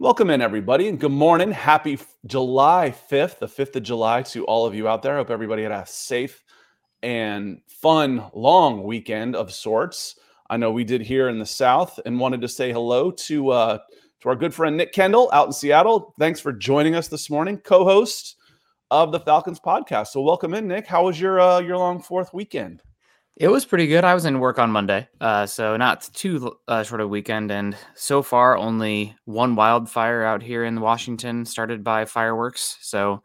Welcome in, everybody, and good morning. Happy July 5th, the 5th of July, to all of you out there. I hope everybody had a safe and fun, long weekend of sorts. I know we did here in the South and wanted to say hello to, uh, to our good friend Nick Kendall out in Seattle. Thanks for joining us this morning, co host of the Falcons podcast. So, welcome in, Nick. How was your, uh, your long fourth weekend? It was pretty good. I was in work on Monday, uh, so not too uh, short a weekend. And so far, only one wildfire out here in Washington started by fireworks. So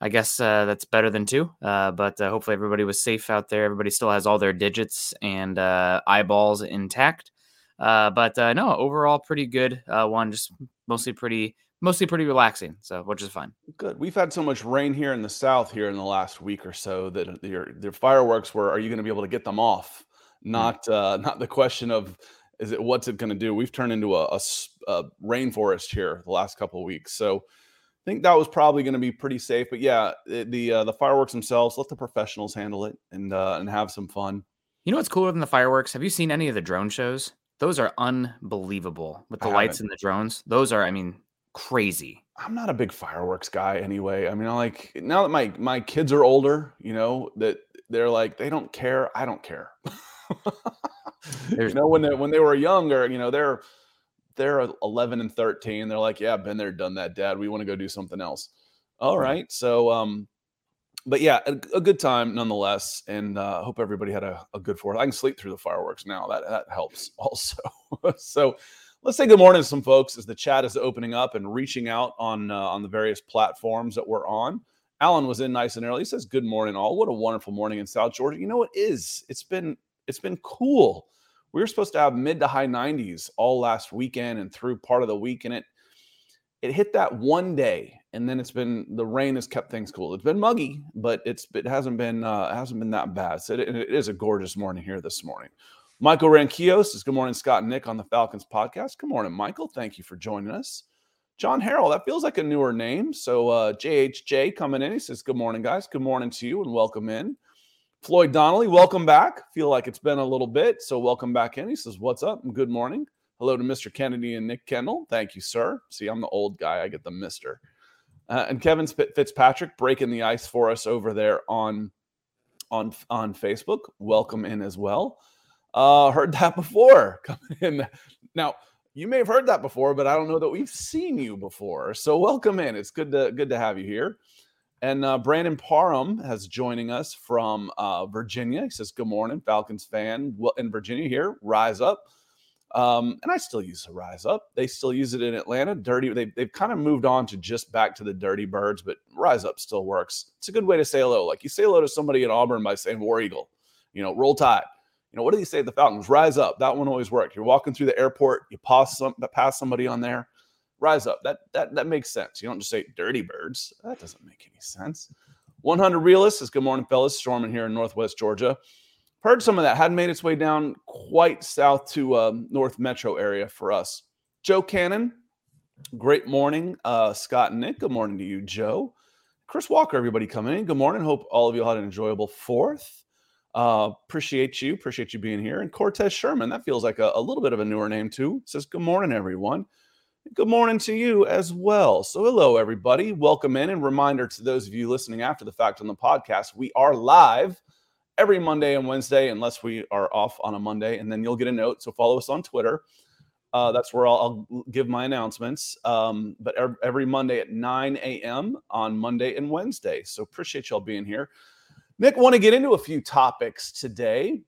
I guess uh, that's better than two. Uh, but uh, hopefully, everybody was safe out there. Everybody still has all their digits and uh, eyeballs intact. But no, overall, pretty good one. Just mostly pretty, mostly pretty relaxing. So which is fine. Good. We've had so much rain here in the south here in the last week or so that your their fireworks were. Are you going to be able to get them off? Not uh, not the question of is it what's it going to do. We've turned into a a rainforest here the last couple of weeks, so I think that was probably going to be pretty safe. But yeah, the the, uh, the fireworks themselves, let the professionals handle it and uh, and have some fun. You know what's cooler than the fireworks? Have you seen any of the drone shows? Those are unbelievable with the lights and the drones. Those are, I mean, crazy. I'm not a big fireworks guy anyway. I mean, I like now that my my kids are older, you know, that they're like they don't care. I don't care. you There's- know, when they when they were younger, you know, they're they're 11 and 13. They're like, yeah, I've been there, done that, Dad. We want to go do something else. All right, so um, but yeah, a, a good time nonetheless, and uh, hope everybody had a, a good fourth. I can sleep through the fireworks now. That that helps also. so let's say good morning to some folks as the chat is opening up and reaching out on uh, on the various platforms that we're on. Alan was in nice and early. He says, "Good morning, all. What a wonderful morning in South Georgia. You know it is. It's been it's been cool. We were supposed to have mid to high 90s all last weekend and through part of the week, and it it hit that one day, and then it's been the rain has kept things cool. It's been muggy, but it's it hasn't been uh, hasn't been that bad. So it, it is a gorgeous morning here this morning. Michael Ranquios says, Good morning, Scott and Nick on the Falcons podcast. Good morning, Michael. Thank you for joining us. John Harrell, that feels like a newer name. So uh, JHJ coming in. He says, Good morning, guys. Good morning to you and welcome in. Floyd Donnelly, welcome back. Feel like it's been a little bit. So welcome back in. He says, What's up? Good morning. Hello to Mr. Kennedy and Nick Kendall. Thank you, sir. See, I'm the old guy. I get the Mister. Uh, and Kevin Fitzpatrick breaking the ice for us over there on on on Facebook. Welcome in as well. Uh, heard that before coming in. Now you may have heard that before, but I don't know that we've seen you before. So welcome in. It's good to good to have you here. And uh, Brandon Parham has joining us from uh, Virginia. He says, "Good morning, Falcons fan. Well, in Virginia here, rise up." Um, and I still use the rise up. They still use it in Atlanta. Dirty. They, they've kind of moved on to just back to the dirty birds, but rise up still works. It's a good way to say hello. Like you say hello to somebody in Auburn by saying War Eagle, you know, roll tide. You know, what do you say the Falcons? Rise up. That one always worked. You're walking through the airport, you pass some pass somebody on there. Rise up. That that that makes sense. You don't just say dirty birds. That doesn't make any sense. 100 realists is good morning, fellas. Storming here in Northwest Georgia heard some of that hadn't made its way down quite south to um, north metro area for us joe cannon great morning uh, scott and nick good morning to you joe chris walker everybody coming in good morning hope all of you had an enjoyable fourth uh, appreciate you appreciate you being here and cortez sherman that feels like a, a little bit of a newer name too says good morning everyone Good morning to you as well. So, hello, everybody. Welcome in. And reminder to those of you listening after the fact on the podcast, we are live every Monday and Wednesday, unless we are off on a Monday, and then you'll get a note. So follow us on Twitter. Uh, that's where I'll, I'll, give my announcements. Um, but every Monday at 9 a.m. on Monday and Wednesday. So appreciate y'all being here. Nick, want to get into a few topics today.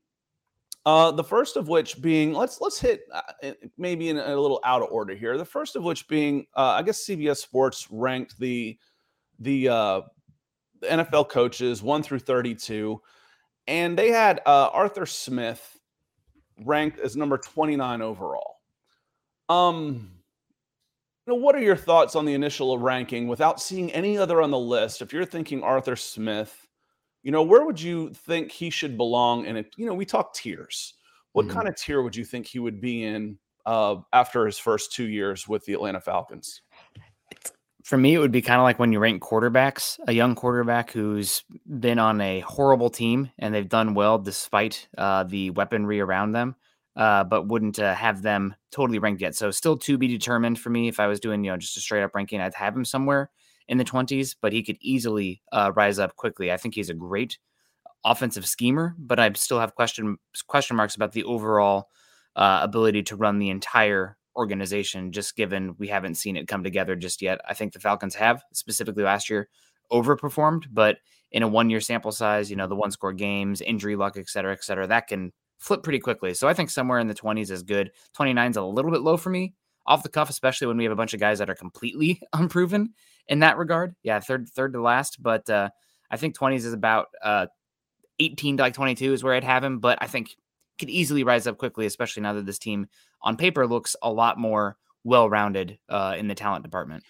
Uh, the first of which being let's let's hit uh, maybe in a little out of order here. The first of which being uh, I guess CBS Sports ranked the the uh, NFL coaches one through thirty two and they had uh, Arthur Smith ranked as number 29 overall. Um, you know, what are your thoughts on the initial ranking without seeing any other on the list? If you're thinking Arthur Smith, you know, where would you think he should belong And? You know, we talk tiers. What mm-hmm. kind of tier would you think he would be in uh, after his first two years with the Atlanta Falcons? for me, it would be kind of like when you rank quarterbacks, a young quarterback who's been on a horrible team and they've done well despite uh, the weaponry around them, uh, but wouldn't uh, have them totally ranked yet. So still to be determined for me. If I was doing, you know, just a straight up ranking, I'd have him somewhere in the 20s, but he could easily uh, rise up quickly. I think he's a great offensive schemer, but I still have question question marks about the overall uh, ability to run the entire organization, just given we haven't seen it come together just yet. I think the Falcons have, specifically last year, overperformed, but in a one year sample size, you know, the one score games, injury luck, et cetera, et cetera, that can flip pretty quickly. So I think somewhere in the 20s is good. 29 is a little bit low for me off the cuff, especially when we have a bunch of guys that are completely unproven in that regard. Yeah, third, third to last, but uh, I think 20s is about uh, 18 to like 22 is where I'd have him, but I think could easily rise up quickly, especially now that this team on paper looks a lot more well rounded uh, in the talent department.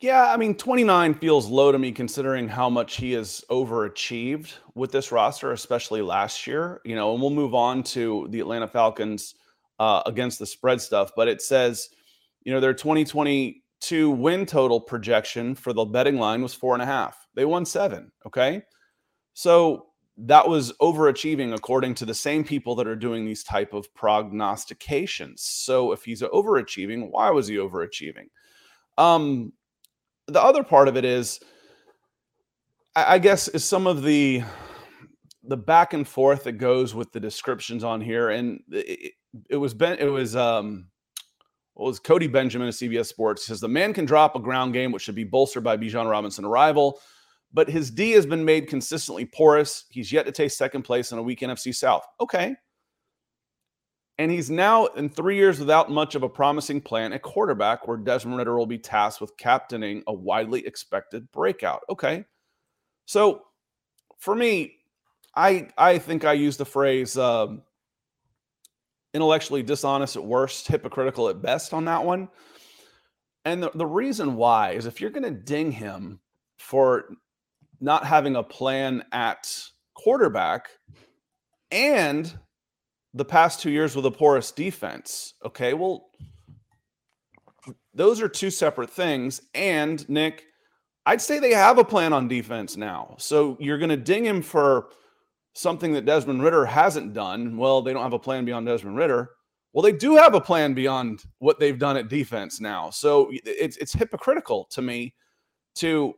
Yeah, I mean, 29 feels low to me considering how much he has overachieved with this roster, especially last year. You know, and we'll move on to the Atlanta Falcons uh, against the spread stuff, but it says, you know, their 2022 win total projection for the betting line was four and a half. They won seven. Okay. So that was overachieving according to the same people that are doing these type of prognostications so if he's overachieving why was he overachieving um the other part of it is i, I guess is some of the the back and forth that goes with the descriptions on here and it, it was ben it was um what was Cody Benjamin of CBS Sports says the man can drop a ground game, which should be bolstered by Bijan Robinson arrival but his D has been made consistently porous. He's yet to take second place in a weak NFC South. Okay. And he's now in three years without much of a promising plan at quarterback, where Desmond Ridder will be tasked with captaining a widely expected breakout. Okay. So for me, I I think I use the phrase um, intellectually dishonest at worst, hypocritical at best on that one. And the, the reason why is if you're going to ding him for not having a plan at quarterback and the past two years with a porous defense. Okay, well, those are two separate things. And Nick, I'd say they have a plan on defense now. So you're going to ding him for something that Desmond Ridder hasn't done. Well, they don't have a plan beyond Desmond Ridder. Well, they do have a plan beyond what they've done at defense now. So it's it's hypocritical to me to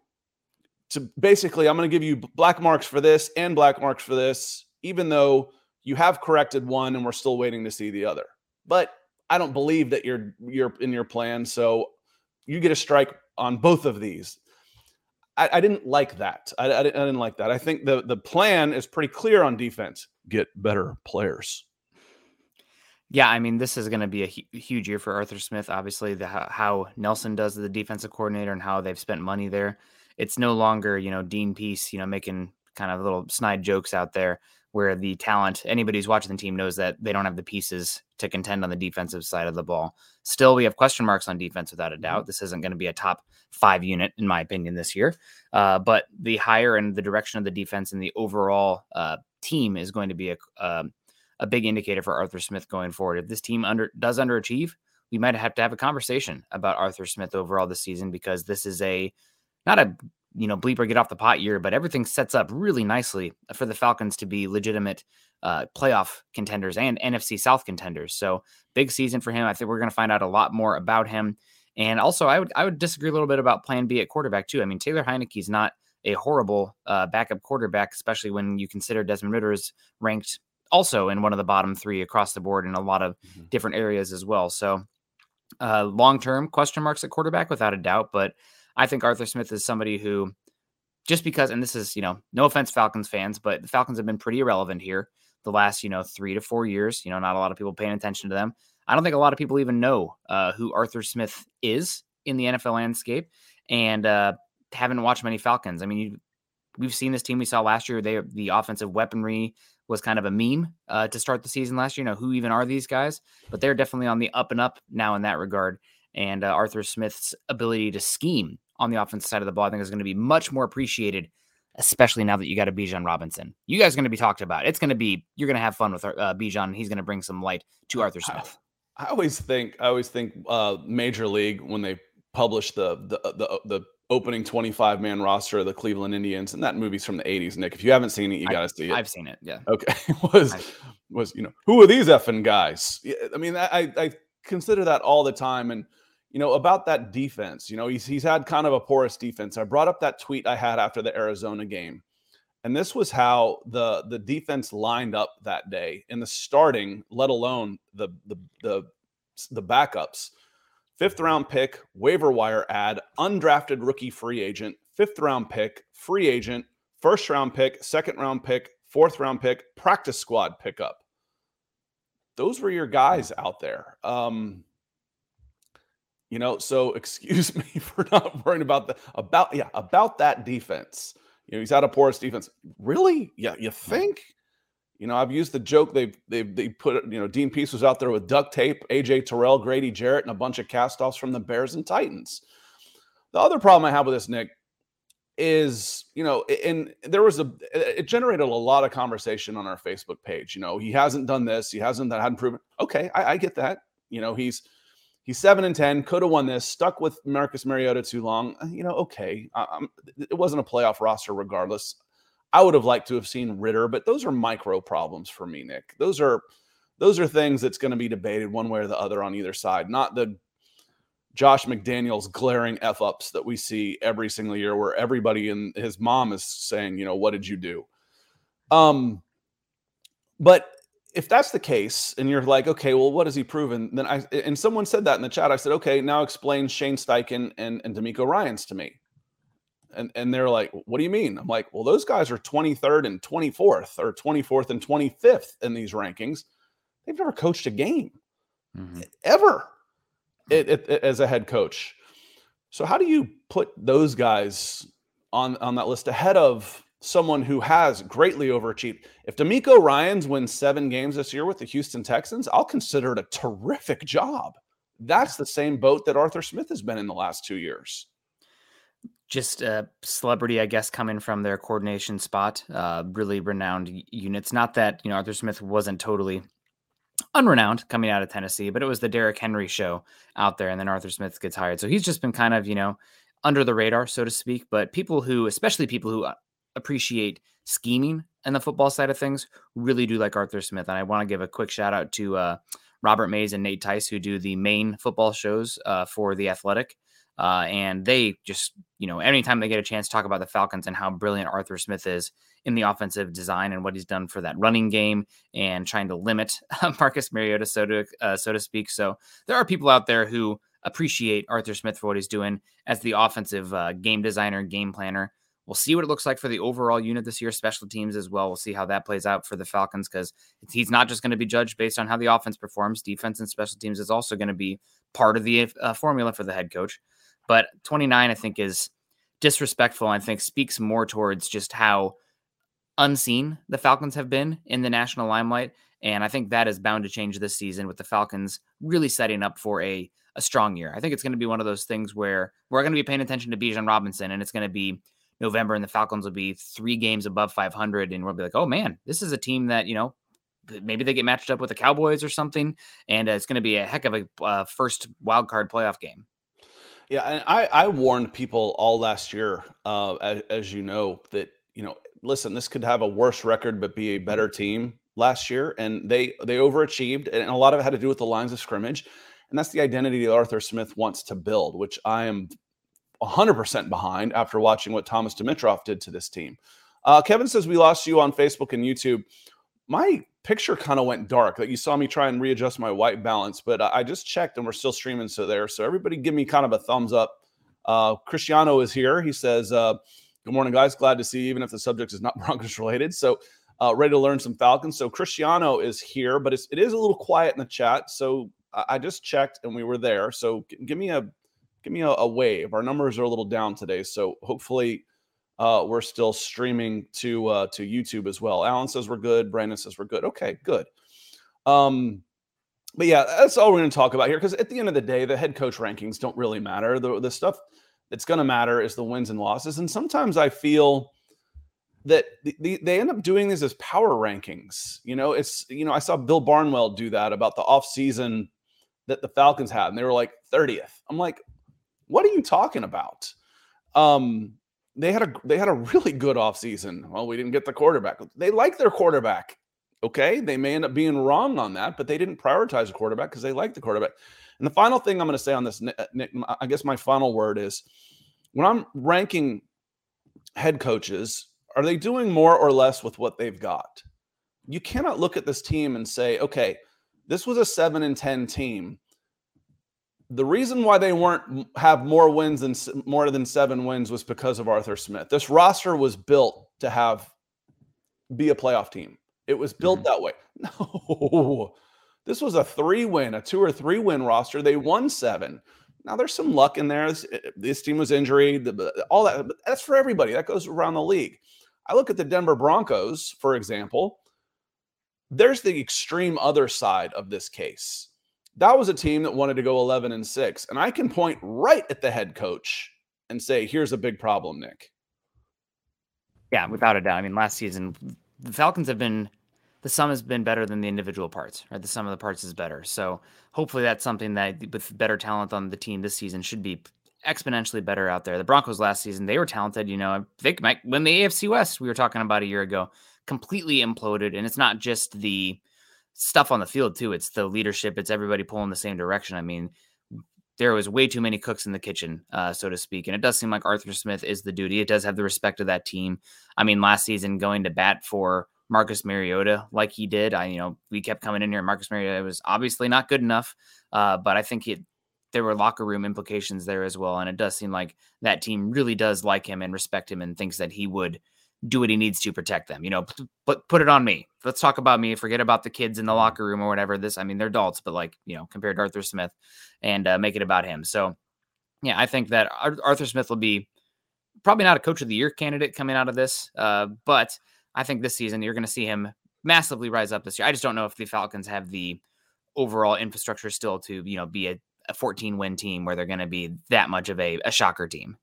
to basically, I'm going to give you black marks for this and black marks for this, even though you have corrected one and we're still waiting to see the other. But I don't believe that you're you're in your plan, so you get a strike on both of these. I, I didn't like that. I, I, didn't, I didn't like that. I think the the plan is pretty clear on defense. Get better players. Yeah, I mean, this is going to be a hu- huge year for Arthur Smith. Obviously, the how, Nelson does the defensive coordinator and how they've spent money there. It's no longer, you know, Dean Pees, you know, making kind of little snide jokes out there where the talent, anybody who's watching the team knows that they don't have the pieces to contend on the defensive side of the ball. Still, we have question marks on defense without a Mm-hmm. doubt. This isn't going to be a top five unit, in my opinion, this year. Uh, but the higher and the direction of the defense and the overall uh, team is going to be a, uh, a big indicator for Arthur Smith going forward. If this team under does underachieve, we might have to have a conversation about Arthur Smith overall this season because this is a not a you know bleep or get off the pot year, but everything sets up really nicely for the Falcons to be legitimate uh, playoff contenders and NFC South contenders. So big season for him. I think we're going to find out a lot more about him. And also, I would I would disagree a little bit about Plan B at quarterback too. I mean, Taylor Heinicke's not a horrible uh, backup quarterback, especially when you consider Desmond Ridder is ranked also in one of the bottom three across the board in a lot of Mm-hmm. different areas as well. So, uh, long term question marks at quarterback without a doubt. But I think Arthur Smith is somebody who, just because, and this is, you know, no offense, Falcons fans, but the Falcons have been pretty irrelevant here the last, you know, three to four years. You know, not a lot of people paying attention to them. I don't think a lot of people even know uh, who Arthur Smith is in the NFL landscape and uh, haven't watched many Falcons. I mean, you, we've seen this team we saw last year. They the offensive weaponry was kind of a meme uh, to start the season last year. You know, who even are these guys? But they're definitely on the up and up now in that regard. And uh, Arthur Smith's ability to scheme on the offensive side of the ball, I think, is going to be much more appreciated, especially now that you got a Bijan Robinson. You guys are going to be talked about. It's going to be you're going to have fun with uh, Bijan. He's going to bring some light to Arthur Smith. I always think I always think uh, Major League when they publish the the the, the opening 25 man roster of the Cleveland Indians and that movie's from the 80s Nick if you haven't seen it you got to see it I've seen it yeah okay was was you know who are these effing guys I mean I I consider that all the time and you know about that defense you know he's he's had kind of a porous defense I brought up that tweet I had after the Arizona game and this was how the the defense lined up that day in the starting let alone the the the the backups fifth round pick, waiver wire ad, undrafted rookie free agent, fifth round pick, free agent, first round pick, second round pick, fourth round pick, practice squad pickup. Those were your guys out there. Um, you know, so excuse me for not worrying about the about yeah about that defense. You know, he's had a porous defense. Really? Yeah, you think? You know, I've used the joke they've they've they put you know Dean Pees was out there with duct tape, AJ Terrell, Grady Jarrett, and a bunch of castoffs from the Bears and Titans. The other problem I have with this, Nick, is you know, and there was a it generated a lot of conversation on our Facebook page. You know, he hasn't done this, he hasn't that hadn't proven. Okay, I, I get that. You know, he's he's seven and ten, could have won this, stuck with Marcus Mariota too long. You know, okay, it wasn't a playoff roster regardless. I would have liked to have seen Ridder, but those are micro problems for me, Nick. Those are those are things that's going to be debated one way or the other on either side, not the Josh McDaniels glaring f ups that we see every single year, where everybody and his mom is saying, you know, what did you do? Um, but if that's the case, and you're like, okay, well, what has he proven? Then I and someone said that in the chat. I said, okay, now explain Shane Steichen and and DeMeco Ryans to me and and they're like, "What do you mean?" I'm like, "Well, those guys are 23rd and 24th, or 24th and 25th in these rankings. They've never coached a game mm-hmm. ever it, it, it, as a head coach. So how do you put those guys on on that list ahead of someone who has greatly overachieved? If DeMeco Ryans wins seven games this year with the Houston Texans, I'll consider it a terrific job. That's the same boat that Arthur Smith has been in the last two years just a celebrity, I guess, coming from their coordination spot. Uh, really renowned units. Not that you know Arthur Smith wasn't totally unrenowned coming out of Tennessee, but it was the Derrick Henry show out there, and then Arthur Smith gets hired. So he's just been kind of you know under the radar, so to speak. But people who, especially people who uh, appreciate scheming and the football side of things, really do like Arthur Smith. And I want to give a quick shout out to uh, Robert Mays and Nate Tice, who do the main football shows uh, for the Athletic. Uh, and they just, you know, anytime they get a chance talk about the Falcons and how brilliant Arthur Smith is in the offensive design and what he's done for that running game and trying to limit Marcus Mariota, so to uh, so to speak. So there are people out there who appreciate Arthur Smith for what he's doing as the offensive uh, game designer, game planner. We'll see what it looks like for the overall unit this year, special teams as well. We'll see how that plays out for the Falcons because he's not just going to be judged based on how the offense performs. Defense and special teams is also going to be part of the uh, formula for the head coach. But 29, I think, is disrespectful. I think speaks more towards just how unseen the Falcons have been in the national limelight. And I think that is bound to change this season with the Falcons really setting up for a, a strong year. I think it's going to be one of those things where we're going to be paying attention to Bijan Robinson and it's going to be November and the Falcons will be three games above 500. And we'll be like, oh man, this is a team that, you know, maybe they get matched up with the Cowboys or something. And uh, it's going to be a heck of a uh, first wild card playoff game. Yeah. And I, I warned people all last year, uh, as, as you know, that, you know, listen, this could have a worse record, but be a better team last year. And they, they overachieved. And a lot of it had to do with the lines of scrimmage. And that's the identity that Arthur Smith wants to build, which I am 100% behind after watching what Thomas Dimitroff did to this team. Uh, Kevin says, We lost you on Facebook and YouTube. My picture kind of went dark. Like you saw me try and readjust my white balance, but I just checked and we're still streaming so there. So everybody give me kind of a thumbs up. Uh, Cristiano is here. He says, uh, Good morning, guys. Glad to see you, even if the subject is not Broncos related. So uh, ready to learn some Falcons. So Cristiano is here, but it's, it is a little quiet in the chat. So I, I just checked and we were there. So g- give me a give me a, a, wave. Our numbers are a little down today, so hopefully uh, we're still streaming to uh, to YouTube as well. Alan says we're good. Brandon says we're good. Okay, good. Um, but yeah, that's all we're going to talk about here because at the end of the day, the head coach rankings don't really matter. The the stuff that's going to matter is the wins and losses. And sometimes I feel that the, the, they end up doing these as power rankings. You know, it's you know I saw Bill Barnwell do that about the offseason that the Falcons had, and they were like 30th. I'm like, what are you talking about? Um, they had a they had a really good offseason. Well, we didn't get the quarterback. They like their quarterback. Okay. They may end up being wrong on that, but they didn't prioritize a quarterback because they like the quarterback. And the final thing I'm going to say on this, Nick, I guess my final word is when I'm ranking head coaches, are they doing more or less with what they've got? You cannot look at this team and say, okay, this was a seven and 10 team the reason why they weren't have more wins than more than seven wins was because of Arthur Smith. This roster was built to have be a playoff team. It was built mm-hmm. that way. No, this was a three win, a two or three win roster. They won seven. Now there's some luck in there. This, this team was injured, all that. But that's for everybody. That goes around the league. I look at the Denver Broncos, for example. There's the extreme other side of this case that was a team that wanted to go 11 and 6 and i can point right at the head coach and say here's a big problem nick. Yeah without a doubt. I mean last season the falcons have been the sum has been better than the individual parts right? The sum of the parts is better. So hopefully that's something that with better talent on the team this season should be exponentially better out there. The broncos last season they were talented you know they might win the afc west we were talking about a year ago completely imploded. And it's not just the stuff on the field too. It's the leadership. It's everybody pulling the same direction. I mean, there was way too many cooks in the kitchen, uh, so to speak. And it does seem like Arthur Smith is the duty. It does have the respect of that team. I mean, last season going to bat for Marcus Mariota like he did, I you know we kept coming in here. Marcus Mariota was obviously not good enough, uh, but I think it there were locker room implications there as well. And it does seem like that team really does like him and respect him and thinks that he would do what he needs to protect them. You know, put put it on me. Let's talk about me. Forget about the kids in the locker room or whatever. This, I mean, they're adults, but like you know, compared to Arthur Smith, and uh, make it about him. So, yeah, I think that Arthur Smith will be probably not a coach of the year candidate coming out of this, uh, but I think this season you're going to see him massively rise up this year. I just don't know if the Falcons have the overall infrastructure still to you know be a, a 14 win team where they're going to be that much of a, a shocker team.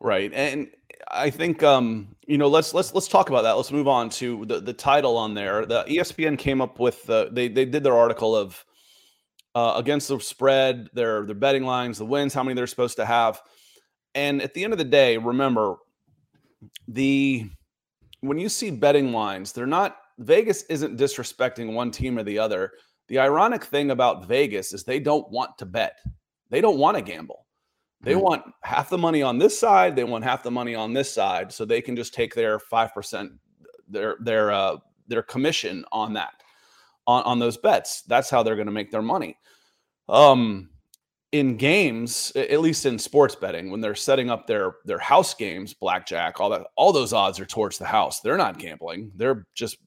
Right. And I think um, you know, let's let's let's talk about that. Let's move on to the the title on there. The ESPN came up with the they they did their article of uh, against the spread, their their betting lines, the wins, how many they're supposed to have. And at the end of the day, remember the when you see betting lines, they're not Vegas isn't disrespecting one team or the other. The ironic thing about Vegas is they don't want to bet. They don't want to gamble. They mm-hmm. want half the money on this side. They want half the money on this side, so they can just take their five percent, their their uh, their commission on that, on on those bets. That's how they're going to make their money. Um, in games, at least in sports betting, when they're setting up their their house games, blackjack, all that, all those odds are towards the house. They're not gambling. They're just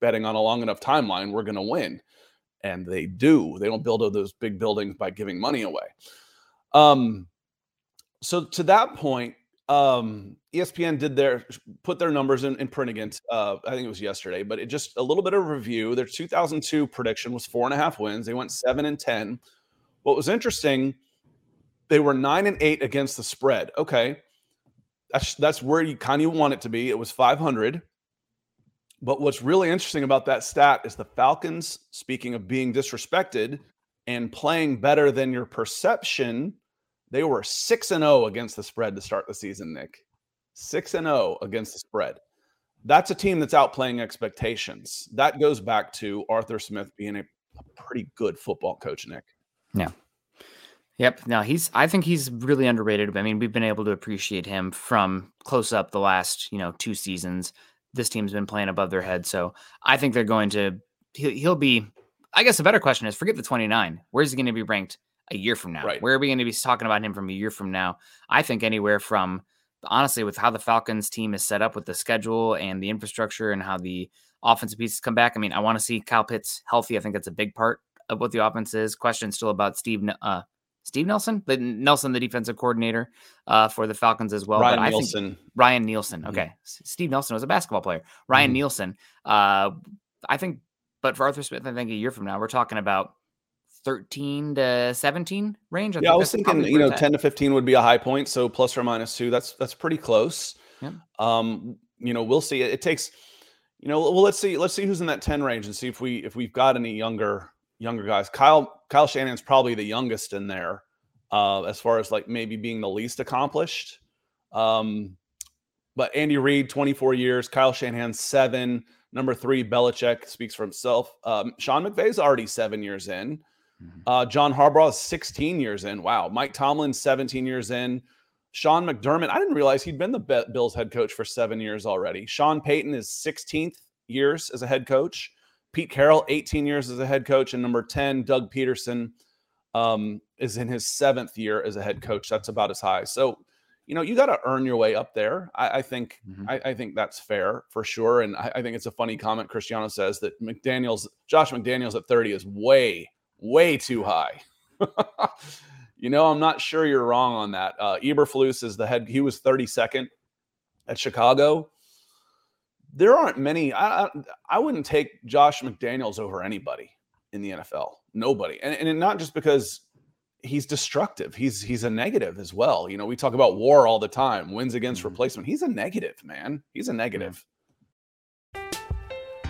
betting on a long enough timeline. We're going to win, and they do. They don't build those big buildings by giving money away. Um, so to that point, um, ESPN did their put their numbers in, in print against. Uh, I think it was yesterday, but it just a little bit of review. Their 2002 prediction was four and a half wins. They went seven and ten. What was interesting, they were nine and eight against the spread. Okay, that's that's where you kind of want it to be. It was 500. But what's really interesting about that stat is the Falcons, speaking of being disrespected and playing better than your perception, they were 6 and 0 against the spread to start the season, Nick. 6 and 0 against the spread. That's a team that's outplaying expectations. That goes back to Arthur Smith being a, a pretty good football coach, Nick. Yeah. Yep. Now he's I think he's really underrated. I mean, we've been able to appreciate him from close up the last, you know, two seasons. This team's been playing above their head. So I think they're going to he'll, he'll be I guess the better question is forget the 29. Where's he going to be ranked a year from now? Right. Where are we going to be talking about him from a year from now? I think anywhere from honestly with how the Falcons team is set up with the schedule and the infrastructure and how the offensive pieces come back. I mean, I want to see Kyle Pitts healthy. I think that's a big part of what the offense is. Question still about Steve uh, Steve Nelson, the Nelson, the defensive coordinator uh, for the Falcons as well. Ryan but I Nielsen. Think Ryan Nielsen. Okay, mm-hmm. Steve Nelson was a basketball player. Ryan mm-hmm. Nielsen. Uh, I think, but for Arthur Smith, I think a year from now we're talking about. 13 to 17 range. I yeah, I was thinking, you know, 10 to 15 would be a high point. So plus or minus two, that's that's pretty close. Yeah. Um, you know, we'll see. It, it takes, you know, well, let's see, let's see who's in that 10 range and see if we if we've got any younger younger guys. Kyle Kyle Shanahan's probably the youngest in there, uh, as far as like maybe being the least accomplished. Um, but Andy Reid, 24 years, Kyle Shanahan, seven. Number three, Belichick speaks for himself. Um, Sean McVay's already seven years in. Mm-hmm. Uh, John Harbaugh is 16 years in. Wow. Mike Tomlin, 17 years in. Sean McDermott, I didn't realize he'd been the Bills head coach for seven years already. Sean Payton is 16th years as a head coach. Pete Carroll, 18 years as a head coach. And number 10, Doug Pederson, um, is in his seventh year as a head coach. That's about as high. So, you know, you got to earn your way up there. I, I think, mm-hmm. I, I, think that's fair for sure. And I, I, think it's a funny comment. Cristiano says that McDaniel's, Josh McDaniels at 30 is way, way too high. you know, I'm not sure you're wrong on that. Uh, Eberflus is the head. He was 32nd at Chicago there aren't many. I, I wouldn't take Josh McDaniels over anybody in the NFL. Nobody, and, and not just because he's destructive. He's he's a negative as well. You know, we talk about war all the time, wins against mm-hmm. replacement. He's a negative, man. He's a negative.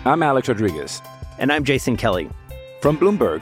I'm Alex Rodriguez, and I'm Jason Kelly from Bloomberg.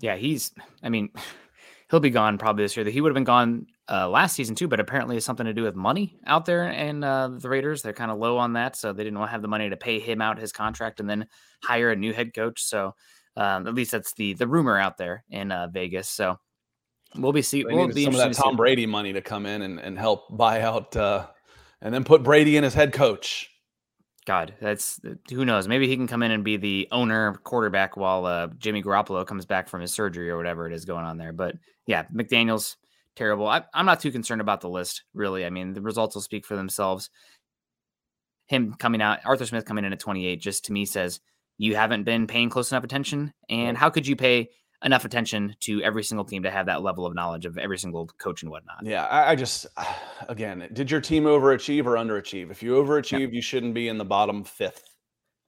yeah, he's. I mean, he'll be gone probably this year. That he would have been gone uh, last season too, but apparently it's something to do with money out there and uh, the Raiders. They're kind of low on that, so they didn't want to have the money to pay him out his contract and then hire a new head coach. So um, at least that's the the rumor out there in uh, Vegas. So we'll be see. We'll be some of that Tom Brady money to come in and, and help buy out uh, and then put Brady in as head coach. God, that's who knows. Maybe he can come in and be the owner quarterback while uh, Jimmy Garoppolo comes back from his surgery or whatever it is going on there. But yeah, McDaniel's terrible. I, am not too concerned about the list, really. I mean, the results will speak for themselves. Him coming out, Arthur Smith coming in at 28, just to me says you haven't been paying close enough attention. And how could you pay enough attention to every single team to have that level of knowledge of every single coach and whatnot. Yeah, I, I just again, did your team overachieve or underachieve? If you overachieve, yeah. you shouldn't be in the bottom fifth.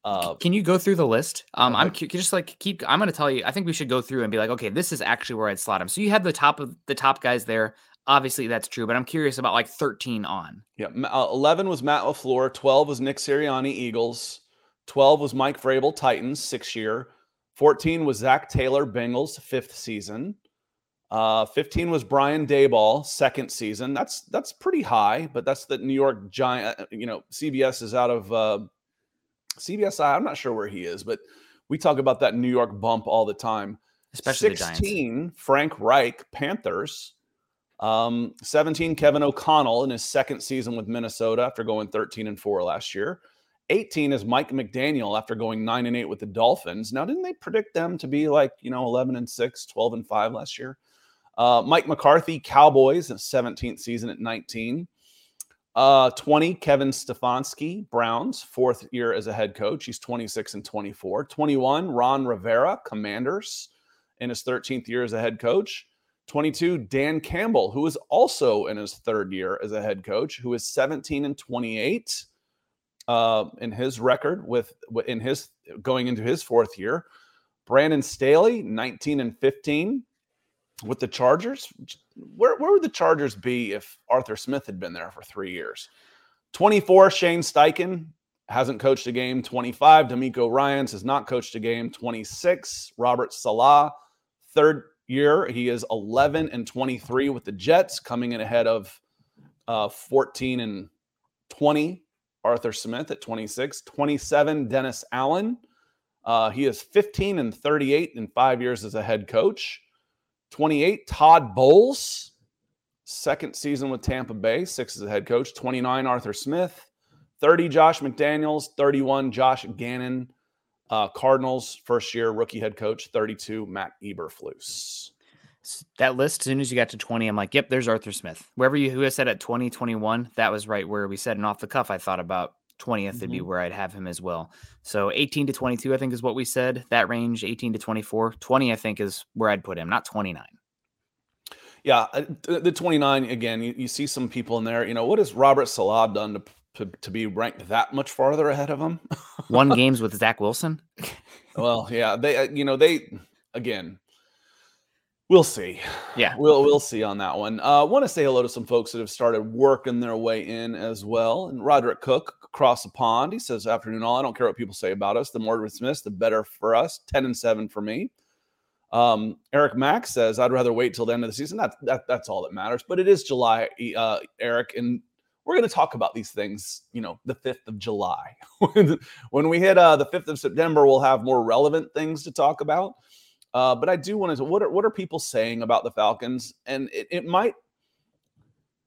Uh, Can you go through the list? Um, I'm just like keep. I'm going to tell you. I think we should go through and be like, okay, this is actually where I'd slot him. So you have the top of the top guys there. Obviously, that's true, but I'm curious about like 13 on. Yeah, uh, 11 was Matt LaFleur. 12 was Nick Sirianni, Eagles. 12 was Mike Vrabel, Titans, six year. 14 was Zac Taylor, Bengals, fifth season. Uh, 15 was Brian Daboll, second season. That's that's pretty high, but that's the New York Giant. Uh, you know, CBS is out of uh, CBS. I'm not sure where he is, but we talk about that New York bump all the time. Especially 16, Frank Reich, Panthers. Um, 17, Kevin O'Connell in his second season with Minnesota after going 13 and 4 last year. 18 is Mike McDaniel after going 9 and 8 with the Dolphins. Now, didn't they predict them to be like, you know, 11 and 6, 12 and 5 last year? Uh, Mike McCarthy, Cowboys, 17th season at 19. Uh, 20, Kevin Stefanski, Browns, fourth year as a head coach. He's 26 and 24. 21, Ron Rivera, Commanders, in his 13th year as a head coach. 22, Dan Campbell, who is also in his third year as a head coach, who is 17 and 28 uh, in his record with in his going into his fourth year. Brandon Staley, 19 and 15 with the Chargers. Where, where would the Chargers be if Arthur Smith had been there for three years? 24, Shane Steichen hasn't coached a game. 25, DeMeco Ryans has not coached a game. 26, Robert Saleh, third year. He is 11 and 23 with the Jets, coming in ahead of uh, 14 and 20, Arthur Smith at 26. 27, Dennis Allen. Uh, he is 15 and 38 in five years as a head coach. 28, Todd Bowles, second season with Tampa Bay, six as a head coach. 29, Arthur Smith. 30, Josh McDaniels. 31, Josh Gannon. Uh, Cardinals, first year rookie head coach. 32, Matt Eberflus. That list, as soon as you got to 20, I'm like, yep, there's Arthur Smith. Wherever you who has said at 20, 21, that was right where we said, and off the cuff, I thought about 20th mm-hmm. would be where I'd have him as well. So 18 to 22, I think is what we said. That range, 18 to 24. 20, I think, is where I'd put him, not 29. Yeah, uh, the 29 again. You, you see some people in there. You know what has Robert Saleh done to, to to be ranked that much farther ahead of him? One games with Zach Wilson. well, yeah, they uh, you know they again We'll see. Yeah, we'll we'll see on that one. I uh, want to say hello to some folks that have started working their way in as well. And Roderick Cook across the pond, he says, "Afternoon, all. I don't care what people say about us. The more dismissed, the better for us. Ten and seven for me." Um, Eric Mack says, "I'd rather wait till the end of the season. That's that, that's all that matters." But it is July, uh, Eric, and we're going to talk about these things. You know, the fifth of July. when we hit uh, the fifth of September, we'll have more relevant things to talk about. Uh, but I do want to. What are what are people saying about the Falcons? And it, it might.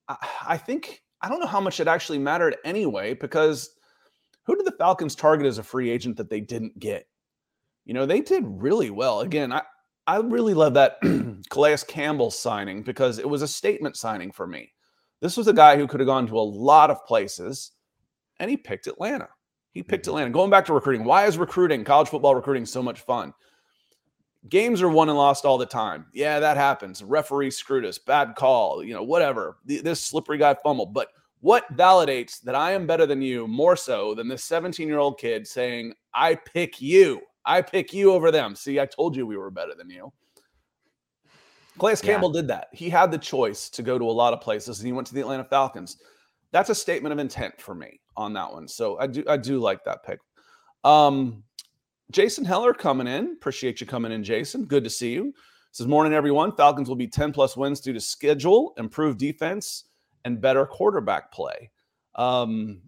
I, I think I don't know how much it actually mattered anyway, because who did the Falcons target as a free agent that they didn't get? You know, they did really well. Again, I I really love that Calais Campbell signing because it was a statement signing for me. This was a guy who could have gone to a lot of places, and he picked Atlanta. He picked mm-hmm. Atlanta. Going back to recruiting, why is recruiting, college football recruiting, so much fun? Games are won and lost all the time. Yeah, that happens. referee screwed us, bad call, you know, whatever. This slippery guy fumbled. But what validates that I am better than you more so than this 17 year old kid saying, I pick you? I pick you over them. See, I told you we were better than you. Calais yeah. Campbell did that. He had the choice to go to a lot of places and he went to the Atlanta Falcons. That's a statement of intent for me on that one. So I do I do like that pick. Um, Jason Heller coming in. Appreciate you coming in, Jason. Good to see you. Says morning, everyone. Falcons will be 10 plus wins due to schedule, improved defense, and better quarterback play. Um,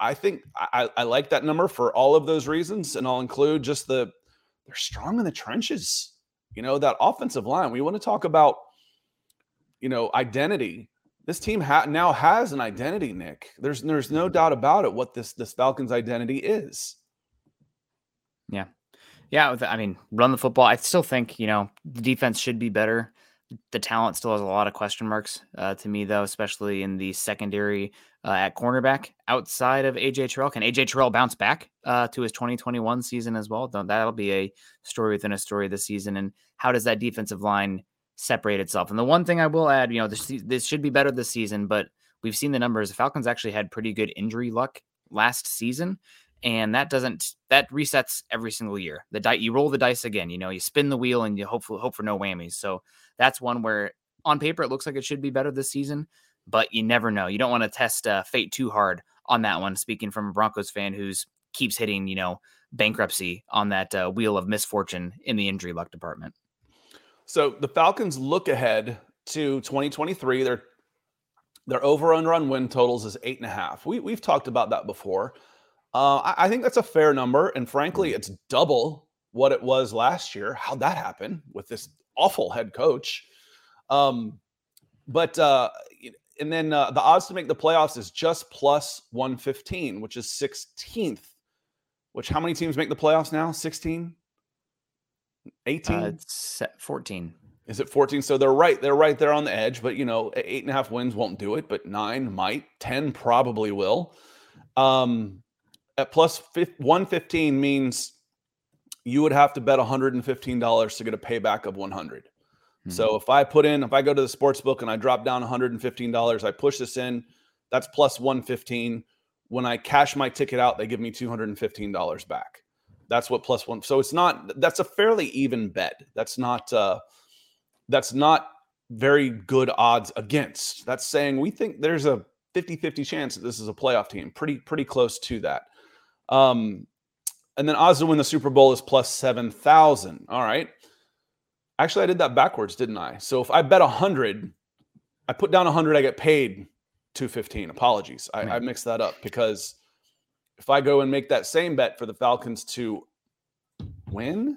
I think I, I like that number for all of those reasons, and I'll include just the they're strong in the trenches. You know that offensive line. We want to talk about, you know, identity. This team ha- now has an identity, Nick. There's there's no doubt about it. What this this Falcons identity is. Yeah. Yeah. I mean, run the football. I still think, you know, the defense should be better. The talent still has a lot of question marks uh, to me, though, especially in the secondary. uh, at cornerback outside of AJ Terrell. Can AJ Terrell bounce back uh, to his 2021 season as well? That'll be a story within a story this season. And how does that defensive line separate itself? And the one thing I will add, you know, this, this should be better this season, but we've seen the numbers. The Falcons actually had pretty good injury luck last season. And that doesn't that resets every single year. The die you roll the dice again. You know, you spin the wheel and you hope for, hope for no whammies. So that's one where on paper it looks like it should be better this season, but you never know. You don't want to test uh, fate too hard on that one. Speaking from a Broncos fan who's keeps hitting, you know, bankruptcy on that uh, wheel of misfortune in the injury luck department. So the Falcons look ahead to 2023. Their their over under on win totals is eight and a half. We we've talked about that before. Uh, I, I think that's a fair number, and frankly, it's double what it was last year. How'd that happen with this awful head coach? Um, but uh, and then uh, the odds to make the playoffs is just plus 115, which is 16th. Which how many teams make the playoffs now? 16? 18? Uh, it's 14. Is it 14? So they're right. They're right there on the edge, but you know, eight and a half wins won't do it, but nine might, 10 probably will. Um, at plus 115 means you would have to bet $115 to get a payback of 100. Mm-hmm. So if I put in, if I go to the sports book and I drop down $115, I push this in, that's plus 115. When I cash my ticket out, they give me $215 back. That's what plus one. So it's not, that's a fairly even bet. That's not, uh, that's not very good odds against. That's saying we think there's a 50-50 chance that this is a playoff team. Pretty, pretty close to that. Um, and then odds to win the Super Bowl is plus 7,000. All right. Actually, I did that backwards, didn't I? So if I bet 100, I put down 100, I get paid 215. Apologies. I, I mixed that up because if I go and make that same bet for the Falcons to win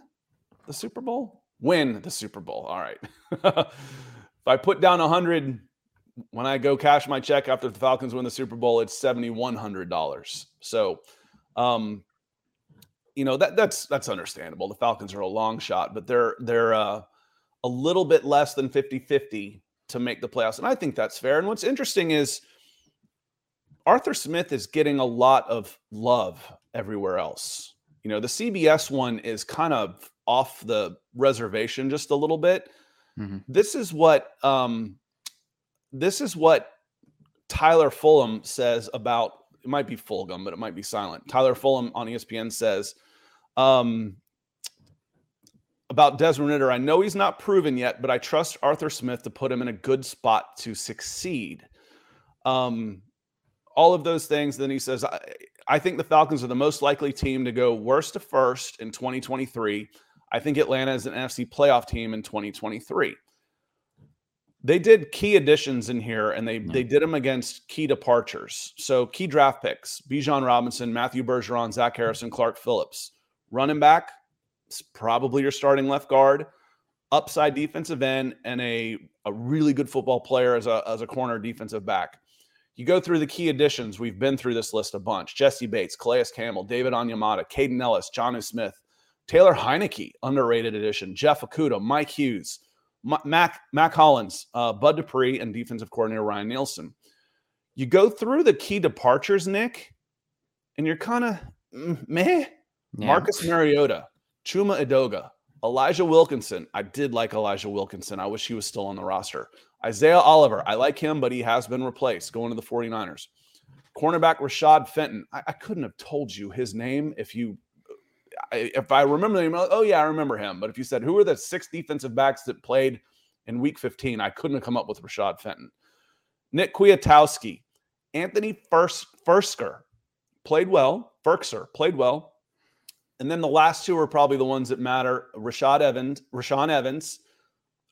the Super Bowl, win the Super Bowl. All right. if I put down 100 when I go cash my check after the Falcons win the Super Bowl, it's $7,100. So, um, you know that that's that's understandable. The Falcons are a long shot, but they're they're uh, a little bit less than 50-50 to make the playoffs, and I think that's fair. And what's interesting is Arthur Smith is getting a lot of love everywhere else. You know, the CBS one is kind of off the reservation just a little bit. Mm-hmm. This is what um, this is what Tyler Fulghum says about it might be Fulgham, but it might be silent. Tyler Fulghum on ESPN says um, about Desmond Ridder, I know he's not proven yet, but I trust Arthur Smith to put him in a good spot to succeed. Um, all of those things. Then he says, I, I think the Falcons are the most likely team to go worst to first in 2023. I think Atlanta is an NFC playoff team in 2023. They did key additions in here, and they hmm. they did them against key departures. So key draft picks: Bijan Robinson, Matthew Bergeron, Zach hmm. Harrison, Clark Phillips running back, probably your starting left guard, upside defensive end, and a, a really good football player as a, as a corner defensive back. You go through the key additions. We've been through this list a bunch. Jessie Bates, Calais Campbell, David Onyemata, Kaden Elliss, Jonnu Smith, Taylor Heinicke, underrated addition, Jeff Okudah, Mike Hughes, Mack, Mac Hollins, uh, Bud Dupree, and defensive coordinator Ryan Nielsen. You go through the key departures, Nick, and you're kind of mm, meh. Yeah. Marcus Mariota, Chuma Edoga, Elijah Wilkinson. I did like Elijah Wilkinson. I wish he was still on the roster. Isaiah Oliver. I like him, but he has been replaced going to the 49ers. Cornerback Rashad Fenton. I, I couldn't have told you his name if you if I remember the name, oh yeah, I remember him. But if you said who are the six defensive backs that played in week 15, I couldn't have come up with Rashad Fenton. Nick Kwiatkowski, Anthony First Firkser played well. Firkser played well. And then the last two are probably the ones that matter. Rashad Evans, Rashaan Evans,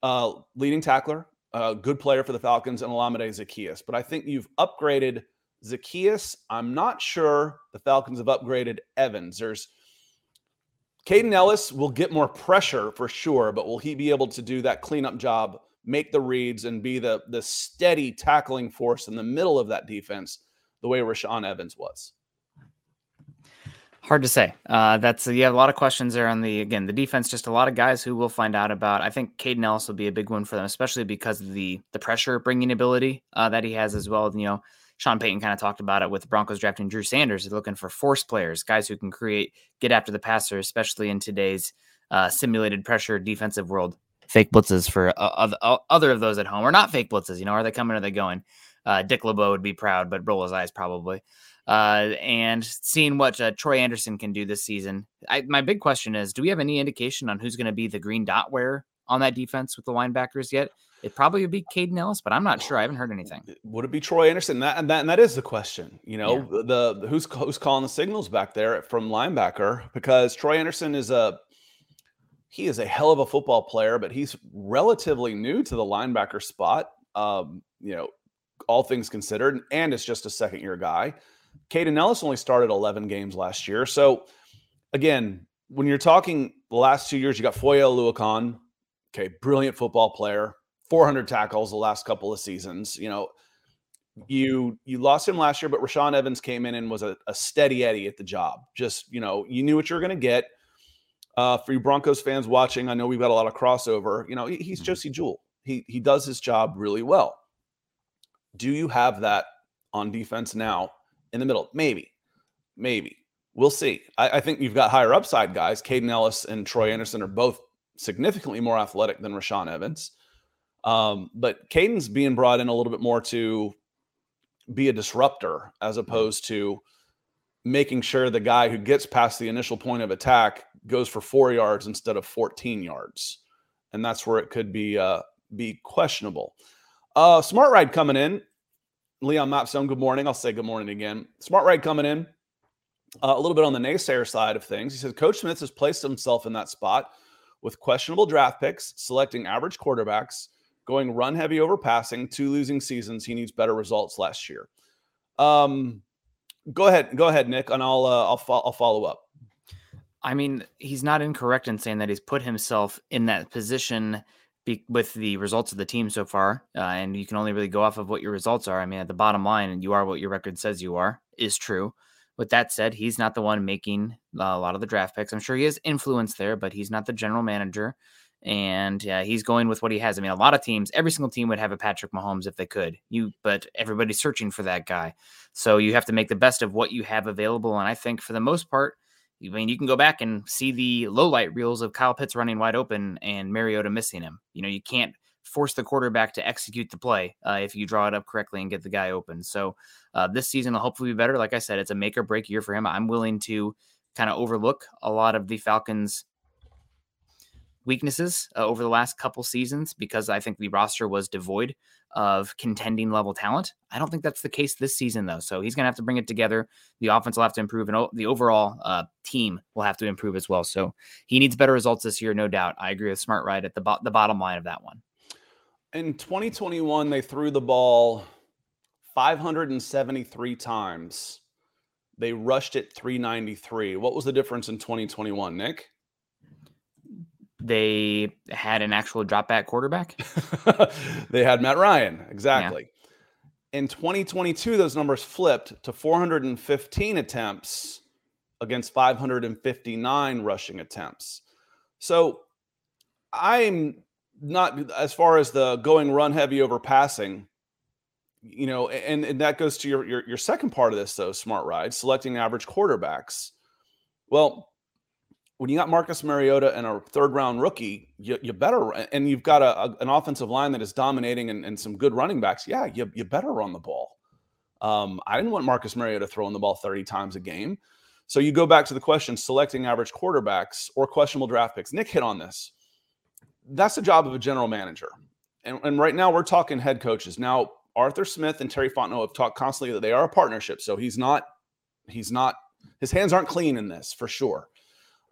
uh, leading tackler, uh, good player for the Falcons, and Olamide Zaccheaus. But I think you've upgraded Zaccheaus. I'm not sure the Falcons have upgraded Evans. There's Kaden Elliss will get more pressure for sure, but will he be able to do that cleanup job, make the reads, and be the the steady tackling force in the middle of that defense the way Rashaan Evans was? Hard to say. Uh, that's you have a lot of questions there on the again the defense. Just a lot of guys who we'll find out about. I think Kaden Elliss will be a big one for them, especially because of the the pressure bringing ability uh, that he has as well. You know, Sean Payton kind of talked about it with the Broncos drafting Drew Sanders. They're looking for force players, guys who can create, get after the passer, especially in today's uh, simulated pressure defensive world. Fake blitzes for uh, other, other of those at home, or not fake blitzes. You know, are they coming? Are they going? Uh, Dick LeBeau would be proud, but roll his eyes probably. Uh, and seeing what uh, Troy Anderson can do this season, I, my big question is: Do we have any indication on who's going to be the green dot wearer on that defense with the linebackers yet? It probably would be Kaden Elliss, but I'm not sure. I haven't heard anything. Would it be Troy Anderson? That and that and that is the question. You know, yeah. the, the who's who's calling the signals back there from linebacker because Troy Anderson is a he is a hell of a football player, but he's relatively new to the linebacker spot. Um, you know, all things considered, and it's just a second year guy. Kaden Elliss only started 11 games last year. So, again, when you're talking the last two years, you got Foye Oluokun, okay, brilliant football player, 400 tackles the last couple of seasons. You know, you you lost him last year, but Rashaan Evans came in and was a, a steady Eddie at the job. Just you know, you knew what you were going to get. Uh, for you Broncos fans watching, I know we've got a lot of crossover. You know, he's mm-hmm. Josey Jewell. He he does his job really well. Do you have that on defense now in the middle? Maybe, maybe. We'll see. I, I think you've got higher upside guys. Kaden Elliss and Troy Anderson are both significantly more athletic than Rashaan Evans. Um, but Kaden's being brought in a little bit more to be a disruptor as opposed to making sure the guy who gets past the initial point of attack goes for four yards instead of 14 yards. And that's where it could be uh, be questionable. Uh, Smart Ride coming in. Leon Mapstone, good morning. I'll say good morning again. Smart Ride coming in. Uh, a little bit on the naysayer side of things. He says Coach Smith has placed himself in that spot with questionable draft picks, selecting average quarterbacks, going run heavy over passing, two losing seasons. He needs better results last year. Um, go ahead, go ahead, Nick, and I'll uh, I'll, fo- I'll follow up. I mean, he's not incorrect in saying that he's put himself in that position be, with the results of the team so far, uh, and you can only really go off of what your results are. I mean, at the bottom line, and you are what your record says you are, is true. With that said, he's not the one making a lot of the draft picks. I'm sure he has influence there, but he's not the general manager. And yeah, he's going with what he has. I mean, a lot of teams, every single team would have a Patrick Mahomes if they could. You, but everybody's searching for that guy. So you have to make the best of what you have available. And I think for the most part, I mean, you can go back and see the low light reels of Kyle Pitts running wide open and Mariota missing him. You know, you can't force the quarterback to execute the play uh, if you draw it up correctly and get the guy open. So uh, this season will hopefully be better. Like I said, it's a make or break year for him. I'm willing to kind of overlook a lot of the Falcons' weaknesses uh, over the last couple seasons because I think the roster was devoid of contending level talent. I don't think that's the case this season, though. So he's going to have to bring it together. The offense will have to improve, and the overall uh, team will have to improve as well. So he needs better results this year, no doubt. I agree with Smart Ride at the, bo- the bottom line of that one. In 2021, they threw the ball 573 times. They rushed it 393. What was the difference in 2021, Nick? They had an actual drop back quarterback. they had Matt Ryan, exactly. Yeah. In 2022, those numbers flipped to 415 attempts against 559 rushing attempts. So I'm not as far as the going run heavy over passing, you know, and, and that goes to your, your your second part of this though, smart ride, selecting average quarterbacks. Well, when you got Marcus Mariota and a third round rookie, you, you better, and you've got a, a, an offensive line that is dominating and, and, some good running backs. Yeah, you, you better run the ball. Um, I didn't want Marcus Mariota throwing the ball 30 times a game. So you go back to the question selecting average quarterbacks or questionable draft picks. Nick hit on this. That's the job of a general manager. And, and right now we're talking head coaches. Now, Arthur Smith and Terry Fontenot have talked constantly that they are a partnership. So he's not, he's not, his hands aren't clean in this for sure.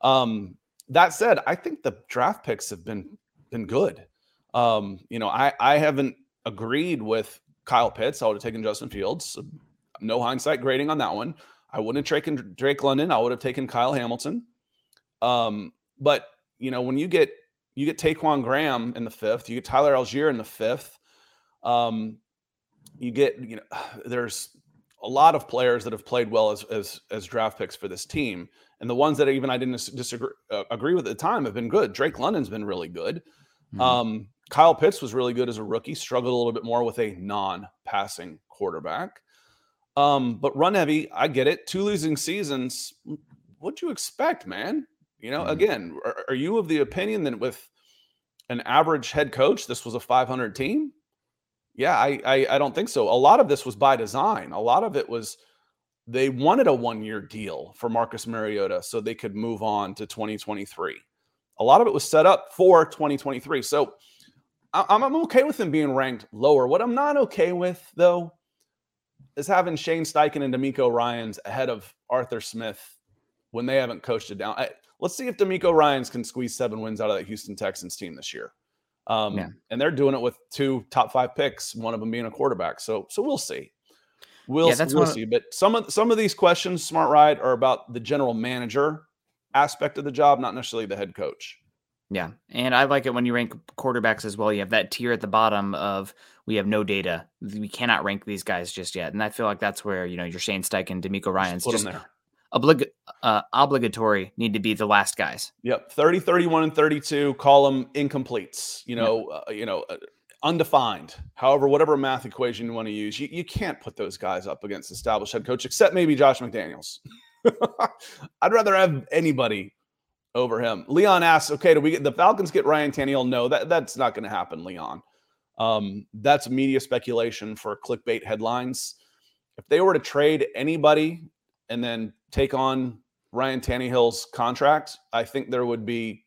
Um, that said, I think the draft picks have been been good. Um, you know, I I haven't agreed with Kyle Pitts. I would have taken Justin Fields. No hindsight grading on that one. I wouldn't have taken Drake London. I would have taken Kyle Hamilton. Um, but you know, when you get you get Ta'Quon Graham in the fifth, you get Tyler Allgeier in the fifth. Um, you get you know, there's a lot of players that have played well as as as draft picks for this team and the ones that even I didn't disagree uh, agree with at the time have been good. Drake London's been really good. Mm-hmm. Um, Kyle Pitts was really good as a rookie. Struggled a little bit more with a non-passing quarterback. Um, but run heavy, I get it. Two losing seasons. What'd you expect, man? You know, mm-hmm. again, are, are, you of the opinion that with an average head coach, this was a 500 team? Yeah, I, I, I don't think so. A lot of this was by design. A lot of it was they wanted a one year deal for Marcus Mariota so they could move on to 2023. A lot of it was set up for 2023. So I'm, I'm okay with them being ranked lower. What I'm not okay with, though, is having Shane Steichen and DeMeco Ryans ahead of Arthur Smith when they haven't coached it down. I, let's see if DeMeco Ryans can squeeze seven wins out of that Houston Texans team this year. Um, yeah. And they're doing it with two top five picks, one of them being a quarterback. So, so we'll see. We'll, yeah, we'll see. Of, but some of some of these questions, Smart Ride, are about the general manager aspect of the job, not necessarily the head coach. Yeah. And I like it when you rank quarterbacks as well. You have that tier at the bottom of we have no data. We cannot rank these guys just yet. And I feel like that's where, you know, your Shane Steichen, DeMeco Ryans just, just oblig- uh, obligatory need to be the last guys. Yep. 30, 31, and 32, call them incompletes, you know, yep. uh, you know, uh, undefined. However, whatever math equation you want to use, you, you can't put those guys up against established head coach, except maybe Josh McDaniels. I'd rather have anybody over him. Leon asks, okay, do we get the Falcons get Ryan Tannehill? No, that, that's not going to happen, Leon. Um, that's media speculation for clickbait headlines. If they were to trade anybody and then take on Ryan Tannehill's contract, I think there would be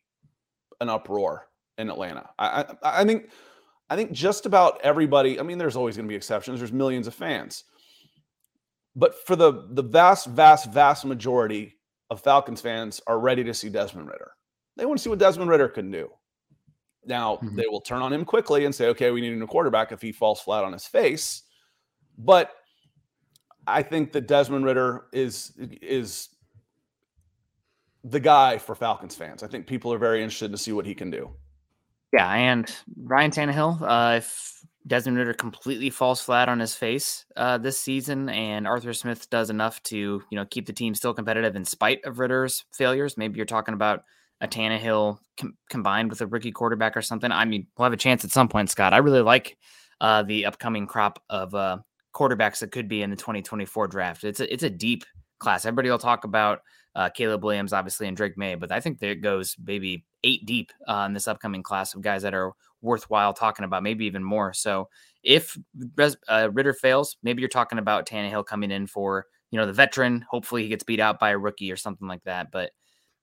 an uproar in Atlanta. I, I, I think I think just about everybody. I mean, there's always going to be exceptions. There's millions of fans, but for the the vast, vast, vast majority of Falcons fans are ready to see Desmond Ridder. They want to see what Desmond Ridder can do. Now, mm-hmm. they will turn on him quickly and say, okay, we need a new quarterback if he falls flat on his face. But I think that Desmond Ridder is is the guy for Falcons fans. I think people are very interested to see what he can do. Yeah, and Ryan Tannehill, uh, if Desmond Ridder completely falls flat on his face uh, this season, and Arthur Smith does enough to you know keep the team still competitive in spite of Ridder's failures. Maybe you're talking about a Tannehill com- combined with a rookie quarterback or something. I mean, we'll have a chance at some point, Scott. I really like uh, the upcoming crop of uh, quarterbacks that could be in the 2024 draft. It's a it's a deep class. Everybody will talk about uh, Caleb Williams, obviously, and Drake Maye, but I think there goes maybe eight deep uh, in this upcoming class of guys that are worthwhile talking about, maybe even more. So if uh, Ridder fails, maybe you're talking about Tannehill coming in for you know the veteran. Hopefully he gets beat out by a rookie or something like that. But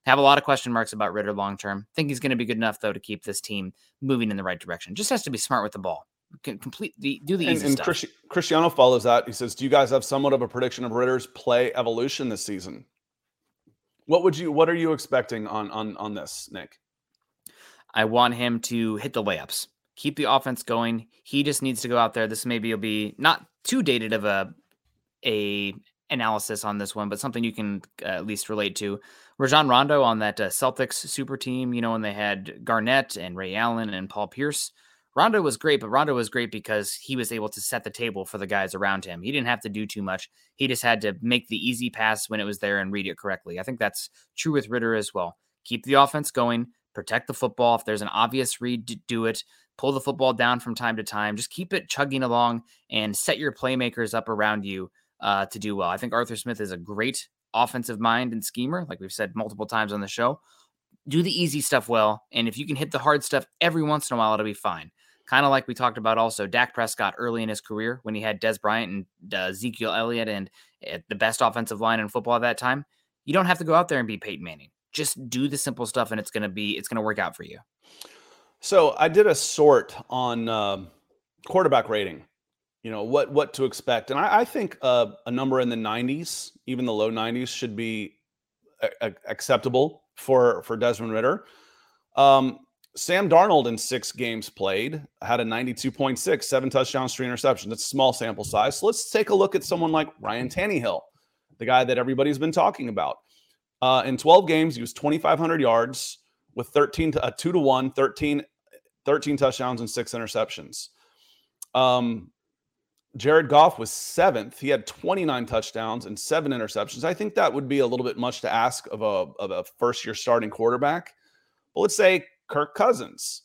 have a lot of question marks about Ridder long term. Think he's going to be good enough though to keep this team moving in the right direction. Just has to be smart with the ball. Can complete the do the easy and, stuff. Christi- Cristiano follows that. He says, "Do you guys have somewhat of a prediction of Ridder's play evolution this season? What would you? What are you expecting on on on this, Nick?" I want him to hit the layups, keep the offense going. He just needs to go out there. This maybe will be not too dated of a a analysis on this one, but something you can uh, at least relate to. Rajon Rondo on that uh, Celtics super team, you know, when they had Garnett and Ray Allen and Paul Pierce. Rondo was great, but Rondo was great because he was able to set the table for the guys around him. He didn't have to do too much. He just had to make the easy pass when it was there and read it correctly. I think that's true with Ridder as well. Keep the offense going, protect the football. If there's an obvious read, do it. Pull the football down from time to time. Just keep it chugging along and set your playmakers up around you uh, to do well. I think Arthur Smith is a great offensive mind and schemer, like we've said multiple times on the show. Do the easy stuff well. And if you can hit the hard stuff every once in a while, it'll be fine. Kind of like we talked about also Dak Prescott early in his career when he had Dez Bryant and uh, Ezekiel Elliott and uh, the best offensive line in football at that time. You don't have to go out there and be Peyton Manning just do the simple stuff and it's going to be it's to work out for you so i did a sort on uh, quarterback rating you know what what to expect and i, I think uh, a number in the 90s even the low 90s should be a- a- acceptable for for desmond Ridder. um, sam darnold in six games played had a 92.6 seven touchdowns three interceptions it's a small sample size so let's take a look at someone like ryan Tannehill, the guy that everybody's been talking about uh, in 12 games, he was 2,500 yards with 13 to, uh, 2 to 1, 13, 13 touchdowns and six interceptions. Um, Jared Goff was seventh. He had 29 touchdowns and seven interceptions. I think that would be a little bit much to ask of a, of a first year starting quarterback. But let's say Kirk Cousins.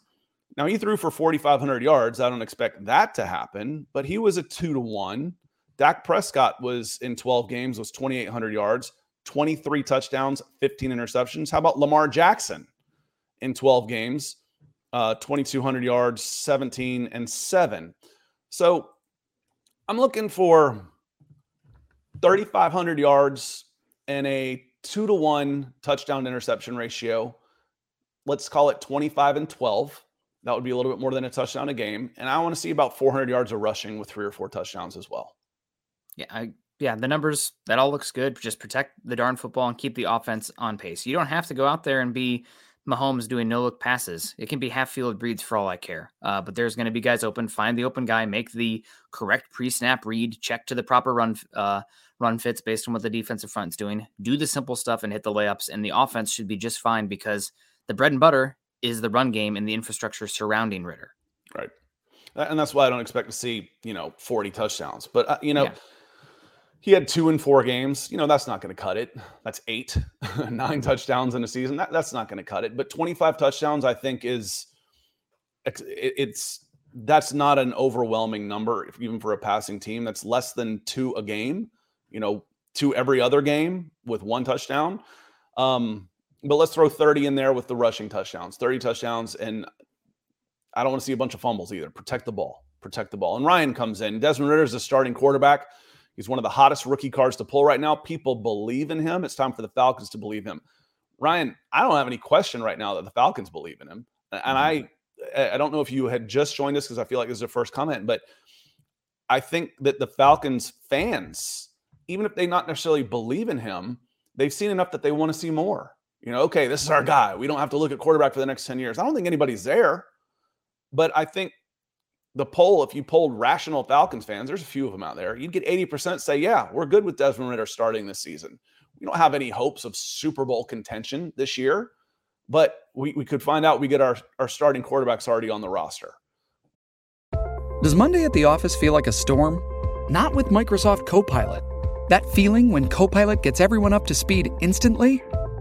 Now he threw for 4,500 yards. I don't expect that to happen, but he was a two to one Dak Prescott was in 12 games, was 2,800 yards, 23 touchdowns, 15 interceptions. How about Lamar Jackson in 12 games, uh, 2,200 yards, 17 and 7. So I'm looking for 3,500 yards and a two to one touchdown interception ratio. Let's call it 25 and 12. That would be a little bit more than a touchdown a game. And I want to see about 400 yards of rushing with three or four touchdowns as well. Yeah, I, yeah, the numbers that all looks good. Just protect the darn football and keep the offense on pace. You don't have to go out there and be Mahomes doing no look passes. It can be half field reads for all I care. Uh, but there's going to be guys open. Find the open guy, make the correct pre snap read, check to the proper run uh, run fits based on what the defensive front's doing. Do the simple stuff and hit the layups, and the offense should be just fine because the bread and butter is the run game and the infrastructure surrounding Ridder. Right, and that's why I don't expect to see you know 40 touchdowns. But uh, you know. Yeah he had two and four games. You know, that's not going to cut it. That's eight, nine touchdowns in a season. That, that's not going to cut it. But 25 touchdowns, I think, is it's that's not an overwhelming number, even for a passing team. That's less than two a game, you know, two every other game with one touchdown. Um, but let's throw 30 in there with the rushing touchdowns, 30 touchdowns. And I don't want to see a bunch of fumbles either. Protect the ball, protect the ball. And Ryan comes in. Desmond Ridder is the starting quarterback. He's one of the hottest rookie cards to pull right now. People believe in him. It's time for the Falcons to believe him. Ryan, I don't have any question right now that the Falcons believe in him. And mm-hmm. I I don't know if you had just joined us because I feel like this is your first comment, but I think that the Falcons fans, even if they not necessarily believe in him, they've seen enough that they want to see more. You know, okay, this is our guy. We don't have to look at quarterback for the next 10 years. I don't think anybody's there. But I think the poll, if you polled rational Falcons fans, there's a few of them out there, you'd get 80% say, yeah, we're good with Desmond Ridder starting this season. We don't have any hopes of Super Bowl contention this year, but we, we could find out we get our, our starting quarterbacks already on the roster. Does Monday at the office feel like a storm? Not with Microsoft Copilot. That feeling when Copilot gets everyone up to speed instantly?